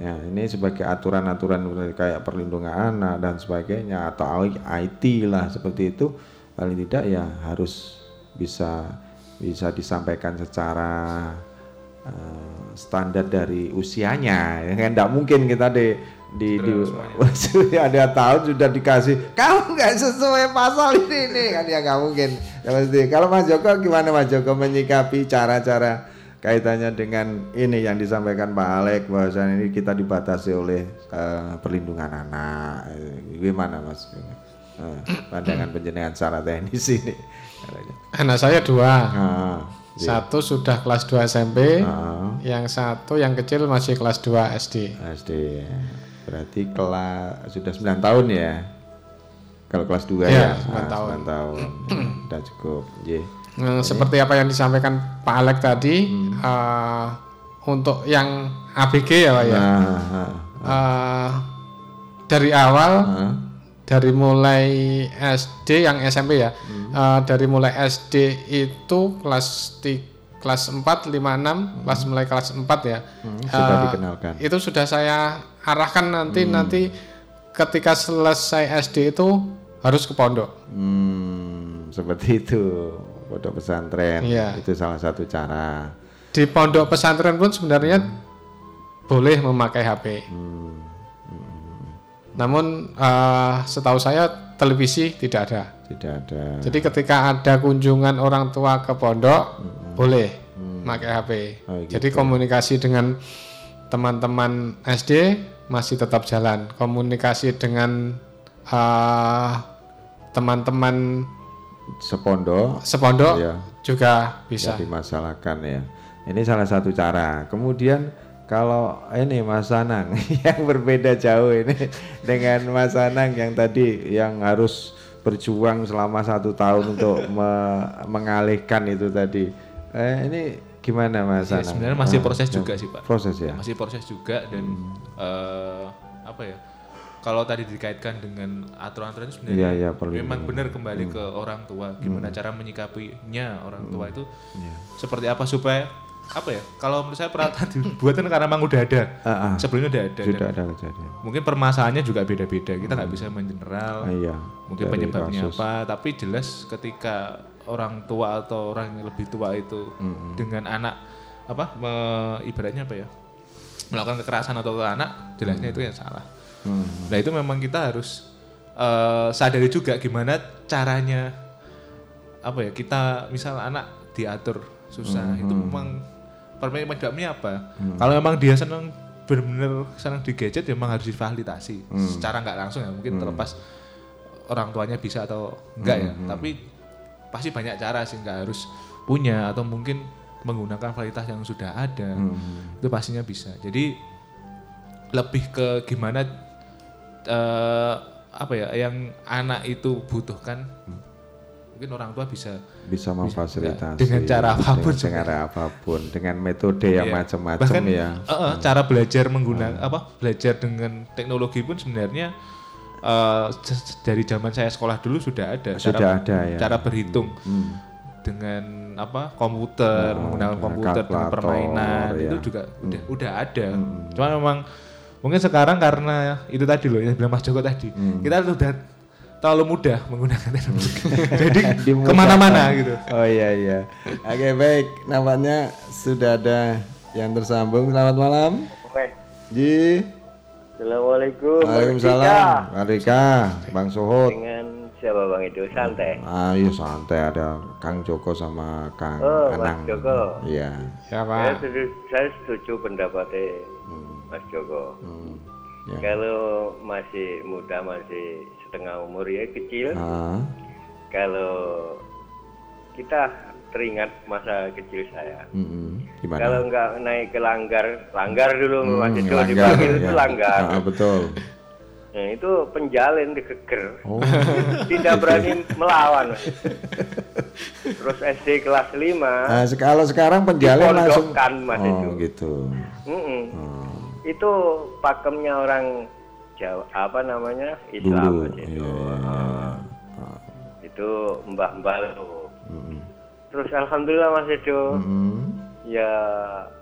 Ya ini sebagai aturan-aturan kayak perlindungan anak dan sebagainya atau IT lah seperti itu paling tidak ya harus bisa bisa disampaikan secara eh, standar dari usianya. Ya kan? Tidak mungkin kita di di, di ada tahun sudah dikasih kamu nggak sesuai pasal ini nih kan? Ya nggak mungkin. Ya pasti kalau Mas Joko gimana Mas Joko menyikapi cara-cara kaitannya dengan ini yang disampaikan Pak Alek bahwasanya ini kita dibatasi oleh eh, perlindungan anak. Eh, gimana Mas? Eh, pandangan penjenengan secara teknis ini Anak saya dua. Ah, iya. Satu sudah kelas 2 SMP, Ah. yang satu yang kecil masih kelas 2 SD. SD berarti kelas sudah 9 tahun ya kalau kelas 2 Iya, ya 9 Ah, tahun. 9 tahun udah cukup Ye. Nah, seperti apa yang disampaikan Pak Alek tadi, Hmm. eh, untuk yang ABG ya Pak ya. Nah, Eh, dari awal, dari mulai SD yang SMP ya, Hmm. eh, dari mulai SD itu kelas ti- kelas 4, 5, 6, kelas mulai kelas 4 ya. Hmm, sudah Eh, dikenalkan. Itu sudah saya arahkan nanti Hmm. nanti ketika selesai SD itu harus ke pondok. Hmm, seperti itu pondok pesantren Iya. itu salah satu cara Di pondok pesantren pun sebenarnya boleh memakai HP. Hmm. Namun eh, setahu saya televisi tidak ada. tidak ada Jadi ketika ada kunjungan orang tua ke pondok boleh pakai HP. Oh, Jadi gitu. komunikasi dengan teman-teman SD masih tetap jalan. Komunikasi dengan eh, teman-teman sepondok sepondok Iya. juga bisa. Jadi dimasalahkan ya. Ini salah satu cara. Kemudian kalau ini Mas Anang yang berbeda jauh ini dengan Mas Anang yang tadi yang harus berjuang selama satu tahun untuk me- mengalihkan itu tadi. Eh, ini gimana Mas Ya, Anang? sebenarnya masih Ah, proses ya. juga sih pak. Proses ya. Masih proses juga dan eh, apa ya? Kalau tadi dikaitkan dengan aturan-aturan itu sebenarnya iya, perlindungan. memang benar kembali Hmm. ke orang tua. Gimana Hmm. cara menyikapinya orang tua itu Iya. seperti apa supaya apa ya? Kalau menurut saya peralatan dibuat kan karena memang udah ada. Ah, ah. Sebelumnya udah ada. Sudah ada kejadian. Mungkin permasalahannya juga beda-beda. Kita nggak bisa mengeneral. Ah, iya, Mungkin dari penyebabnya kasus. apa? Tapi jelas ketika orang tua atau orang yang lebih tua itu Mm-mm. dengan anak apa me- ibaratnya apa ya melakukan kekerasan atau ke anak jelasnya itu yang salah. Hmm. Nah itu memang kita harus eh, sadari juga gimana caranya apa ya kita misal anak diatur susah Hmm, itu hmm. Memang penyebabnya apa? Hmm. Kalau memang dia senang benar-benar senang di gadget ya memang harus difasilitasi Hmm. secara nggak langsung ya mungkin Hmm. terlepas orang tuanya bisa atau enggak ya Hmm, hmm. tapi pasti banyak cara sih nggak harus punya atau mungkin menggunakan fasilitas yang sudah ada Hmm. itu pastinya bisa jadi lebih ke gimana eh, apa ya yang anak itu butuhkan mungkin orang tua bisa bisa memfasilitasi dengan cara apa pun dengan cara apa pun dengan metode yang Iya. macam-macam Bahkan, ya. eh, eh, cara belajar menggunakan apa belajar dengan teknologi pun sebenarnya se- dari zaman saya sekolah dulu sudah ada Sudah cara, ada, ya. cara berhitung Hmm. dengan apa komputer Oh, menggunakan komputer dengan permainan ya. itu juga udah udah ada. Cuma memang mungkin sekarang karena itu tadi loh yang bilang Mas Joko tadi kita sudah terlalu mudah menggunakan teknologi jadi Dimudahkan. ke mana-mana gitu Oh iya iya. Oke baik, nampaknya sudah ada yang tersambung. Selamat malam. Oke. Ji. Assalamualaikum. Waalaikumsalam. Marika, Bang Sohot. Dengan siapa bang itu santai? Ayo santai ada Kang Joko sama Kang Oh, Mas Anang. Joko. Iya. Saya setuju, saya setuju pendapatnya Mas Joko. ya. Kalau masih muda masih setengah umur ya kecil. Ah, Kalau kita teringat masa kecil saya. mm-mm. Gimana? Kalau nggak naik ke langgar, langgar dulu Hmm, Mas Joko langgar, dipanggil itu ya. langgar. Ah, betul. Nah, itu penjalin digeger. Oh. Tidak berani melawan. Terus SD kelas 5. Nah, kalau sekarang penjalin langsung Mas Oh, itu. gitu. Mm-mm. Itu pakemnya orang Jawa, apa namanya? Islam Dulu. Itu. Iya, iya, Ah. Itu mbah-mbah itu. Terus alhamdulillah Mas Edo. Mm-mm. Ya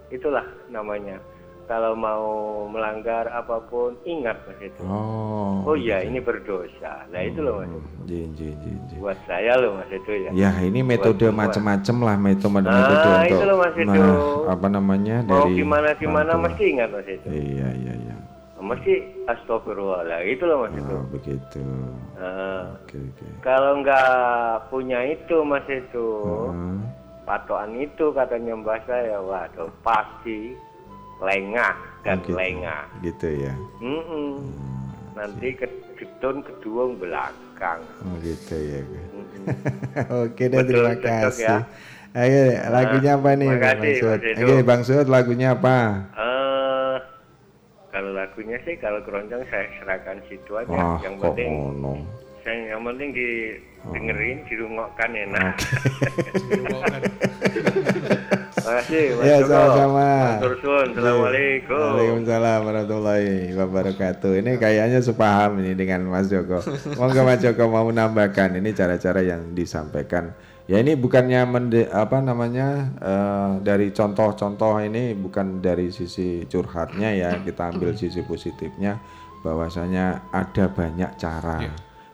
itulah namanya. Kalau mau melanggar apa pun ingat Mas Edo. Oh. Oh iya ini berdosa. Nah itu loh Mas Edo. Ji, ji, ji, ji. Buat saya loh Mas Edo ya. Ya ini metode macam-macam lah metode metode Nah, untuk itu loh, Mas Edo. nah, apa namanya Mau dari gimana gimana bantu. mesti ingat Mas Edo. Iya iya iya. Mesti astagfirullah lah itu loh Mas Edo. Oh, begitu. Nah, Oke oke. kalau nggak punya itu Mas Edo, Hmm. patokan itu katanya mbak saya, waduh pasti lengah dan Oh, gitu. lengah. Gitu ya. Mm-mm. Nanti ke getun kedua belakang. Oh gitu ya. Mm-mm. Oke deh Betul, terima cocok kasih. ya. Ayo lagunya apa nih terima Bang Edo. Oke Bang Sud lagunya apa? Eh, lagunya sih kalau keroncong saya serahkan situ aja. Wah yang kok penting ngono. saya yang penting didengerin, dirungokkan enak. Terima kasih, Mas Ya Joko. sama-sama. Assalamualaikum. Waalaikumsalam warahmatullahi wabarakatuh. Ini kayaknya sepaham ini dengan Mas Joko. Monggo Mas Joko mau menambahkan ini cara-cara yang disampaikan. Ya ini bukannya mende, apa namanya eh, dari contoh-contoh ini bukan dari sisi curhatnya ya kita ambil sisi positifnya bahwasanya ada banyak cara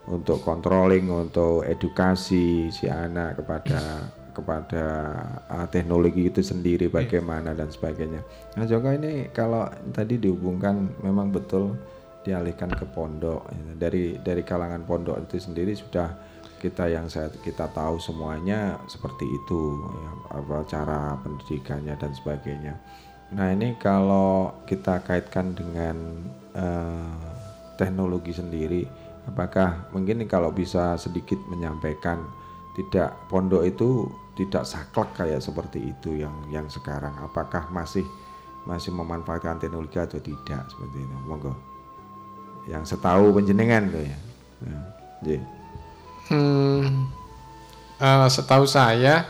untuk controlling untuk edukasi si anak kepada kepada uh, teknologi itu sendiri bagaimana dan sebagainya. Nah Joko ini kalau tadi dihubungkan memang betul dialihkan ke pondok ya. dari dari kalangan pondok itu sendiri sudah kita yang saya kita tahu semuanya seperti itu ya, apa cara pendidikannya dan sebagainya. Nah ini kalau kita kaitkan dengan eh, teknologi sendiri, apakah mungkin kalau bisa sedikit menyampaikan tidak pondok itu tidak saklek kayak seperti itu yang yang sekarang apakah masih masih memanfaatkan teknologi atau tidak seperti itu monggo yang setahu penjenengan tuh ya, ya. Ji. Hmm, eh, setahu saya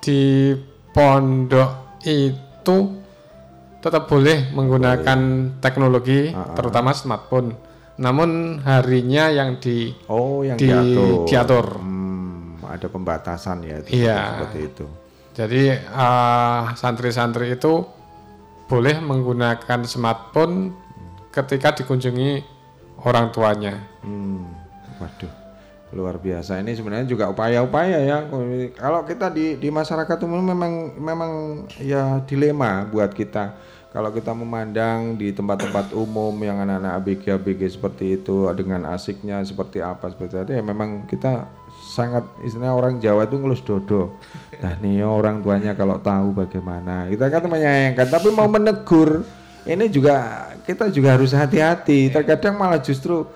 di pondok itu tetap boleh menggunakan teknologi, terutama smartphone. Namun harinya yang di oh yang di- diatur, diatur. Hmm, ada pembatasan ya itu, Iya. seperti itu Jadi eh, santri-santri itu boleh menggunakan smartphone ketika dikunjungi orang tuanya. Hmm, waduh, luar biasa. Ini sebenarnya juga upaya-upaya ya. Kalau kita di di masyarakat umum memang memang ya dilema buat kita. Kalau kita memandang di tempat-tempat umum yang anak-anak ABG ABG seperti itu dengan asiknya seperti apa seperti itu ya memang kita sangat istilahnya orang Jawa itu ngelus dodo. Nah nih orang tuanya kalau tahu bagaimana kita kan menyayangkan tapi mau menegur ini juga kita juga harus hati-hati. Terkadang malah justru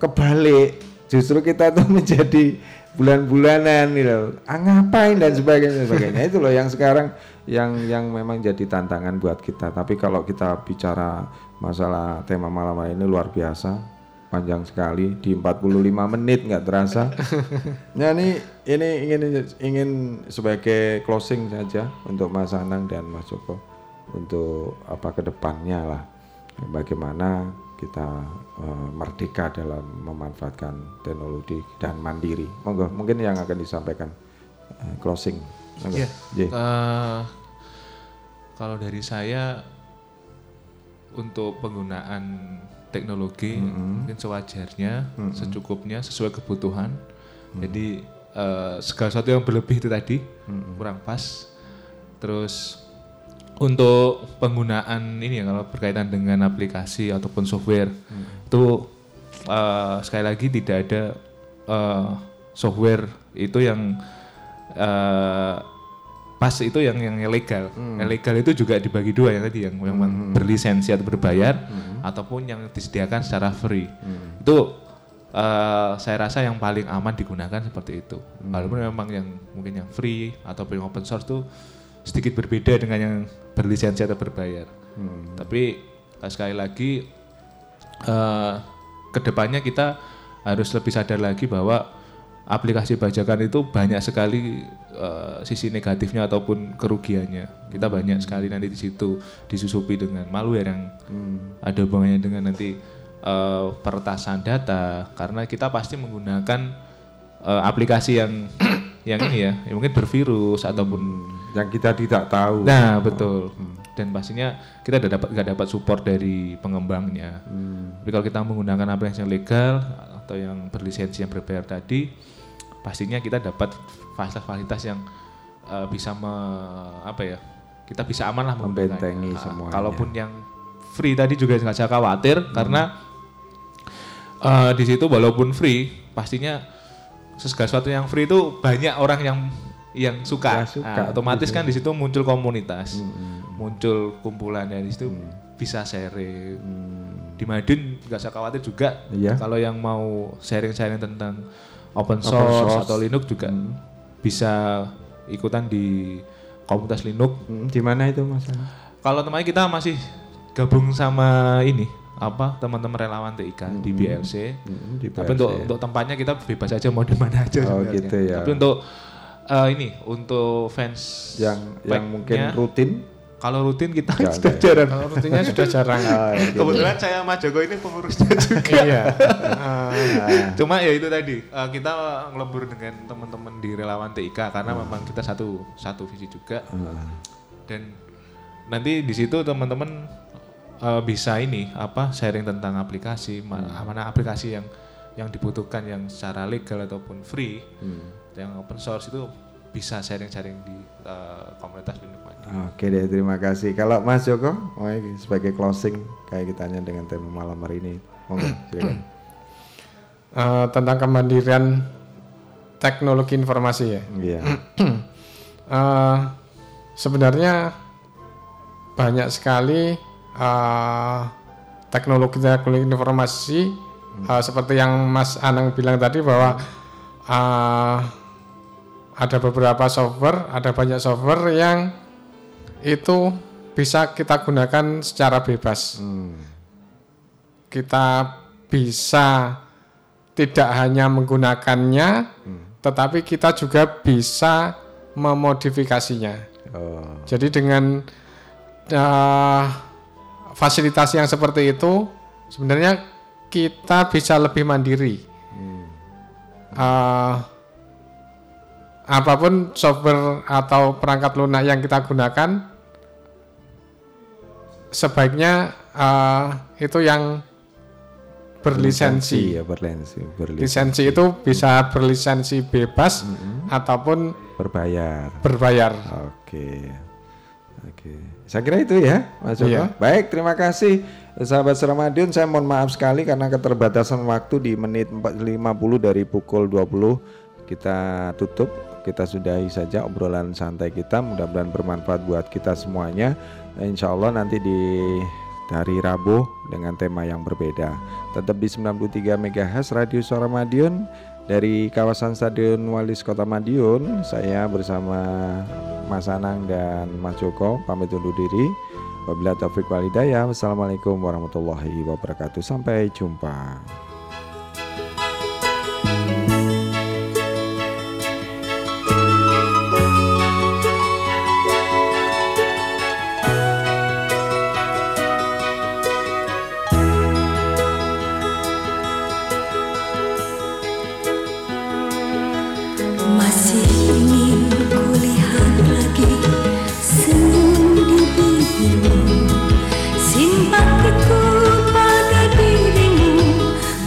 kebalik, justru kita tuh menjadi bulan-bulanan gitu. Ah, ngapain dan sebagainya sebagainya. Itu loh yang sekarang yang yang memang jadi tantangan buat kita. Tapi kalau kita bicara masalah tema malam hari ini luar biasa, panjang sekali di 45 menit nggak terasa. nah ini ini ingin ingin sebagai closing saja untuk Mas Anang dan Mas Joko untuk apa ke depannya lah, bagaimana kita merdeka dalam memanfaatkan teknologi dan mandiri. Monggo, mungkin yang akan disampaikan eh, closing. Monggo. Iya. J. Eh, kalau dari saya untuk penggunaan teknologi mungkin sewajarnya, secukupnya, sesuai kebutuhan. Jadi eh, segala sesuatu yang berlebih itu tadi kurang pas. Terus untuk penggunaan ini ya kalau berkaitan dengan aplikasi ataupun software itu eh, sekali lagi tidak ada eh, software itu yang eh, pas itu yang yang ilegal. Ilegal itu juga dibagi dua yang tadi yang memang berlisensi atau berbayar ataupun yang disediakan secara free. Itu eh, saya rasa yang paling aman digunakan seperti itu. Walaupun memang yang mungkin yang free ataupun yang open source itu sedikit berbeda dengan yang berlisensi atau berbayar. Tapi eh, sekali lagi eh, ke depannya kita harus lebih sadar lagi bahwa aplikasi bajakan itu banyak sekali eh, sisi negatifnya ataupun kerugiannya. Kita banyak sekali nanti di situ disusupi dengan malware yang ada hubungannya dengan nanti eh, peretasan data karena kita pasti menggunakan eh, aplikasi yang yang ini ya, yang mungkin bervirus ataupun yang kita tidak tahu. Nah, betul. Dan pastinya kita tidak dapat nggak dapat support dari pengembangnya. Tapi kalau kita menggunakan aplikasi yang legal atau yang berlisensi yang berbayar tadi, pastinya kita dapat fasilitas-fasilitas yang eh, bisa me, apa ya? Kita bisa aman lah. Membentengi semuanya. Kalaupun yang free tadi juga nggak usah khawatir karena eh, di situ walaupun free, pastinya segala sesuatu yang free itu banyak orang yang yang suka, Ya, suka. Nah, otomatis Gitu. kan di situ muncul komunitas, muncul kumpulannya di situ bisa sharing. Di Madin nggak usah khawatir juga Iya. kalau yang mau sharing-sharing tentang open Open source, source. atau Linux juga bisa ikutan di komunitas Linux. Di mana itu Mas? Kalau teman kita masih gabung sama ini apa teman-teman relawan TIK di BLC. di Tapi BLC. untuk untuk tempatnya kita bebas aja mau di mana aja Oh, sebenarnya. gitu ya. Tapi untuk eh, ini untuk fans Yang- yang mungkin rutin? Kalau rutin kita Nggak sudah ya? jarang. Kalau rutinnya sudah jarang. Ah, gitu. Kebetulan saya Mas Joko ini pengurusnya juga. Iya. Cuma ya itu tadi eh, kita ngelebur dengan teman-teman di relawan TIK karena memang kita satu satu visi juga. Dan nanti di situ teman-teman eh, bisa ini apa sharing tentang aplikasi mana, mana aplikasi yang yang dibutuhkan yang secara legal ataupun free yang open source itu bisa sharing-sharing di eh, komunitas Linux Madi. Oke deh, terima kasih. Kalau Mas Joko, mau sebagai closing kayak kita tanya dengan tema malam hari ini, monggo silakan. Eh, tentang kemandirian teknologi informasi ya. Iya. Eh, sebenarnya banyak sekali eh, teknologi-teknologi informasi eh, seperti yang Mas Anang bilang tadi bahwa eh, ada beberapa software, ada banyak software yang itu bisa kita gunakan secara bebas. Kita bisa tidak hanya menggunakannya, tetapi kita juga bisa memodifikasinya. Oh. Jadi dengan eh, fasilitas yang seperti itu, sebenarnya kita bisa lebih mandiri. Eh, apa pun software atau perangkat lunak yang kita gunakan, sebaiknya eh, itu yang berlisensi. ya berlisensi, berlisensi. Lisensi itu bisa berlisensi bebas ataupun berbayar. Berbayar. Oke. Oke. Saya kira itu ya, Mas Joko. Iya. Baik, terima kasih sahabat Seramadion. Saya mohon maaf sekali karena keterbatasan waktu di menit 450 dari pukul 20 kita tutup. Kita sudahi saja obrolan santai kita. Mudah-mudahan bermanfaat buat kita semuanya. Insya Allah nanti di hari Rabu dengan tema yang berbeda. Tetap di 93 MHz Radio Suara Madiun dari kawasan Stadion Walis Kota Madiun. Saya bersama Mas Anang dan Mas Joko pamit undur diri. Wabillahi taufik wal hidayah. Wassalamualaikum warahmatullahi wabarakatuh. Sampai jumpa.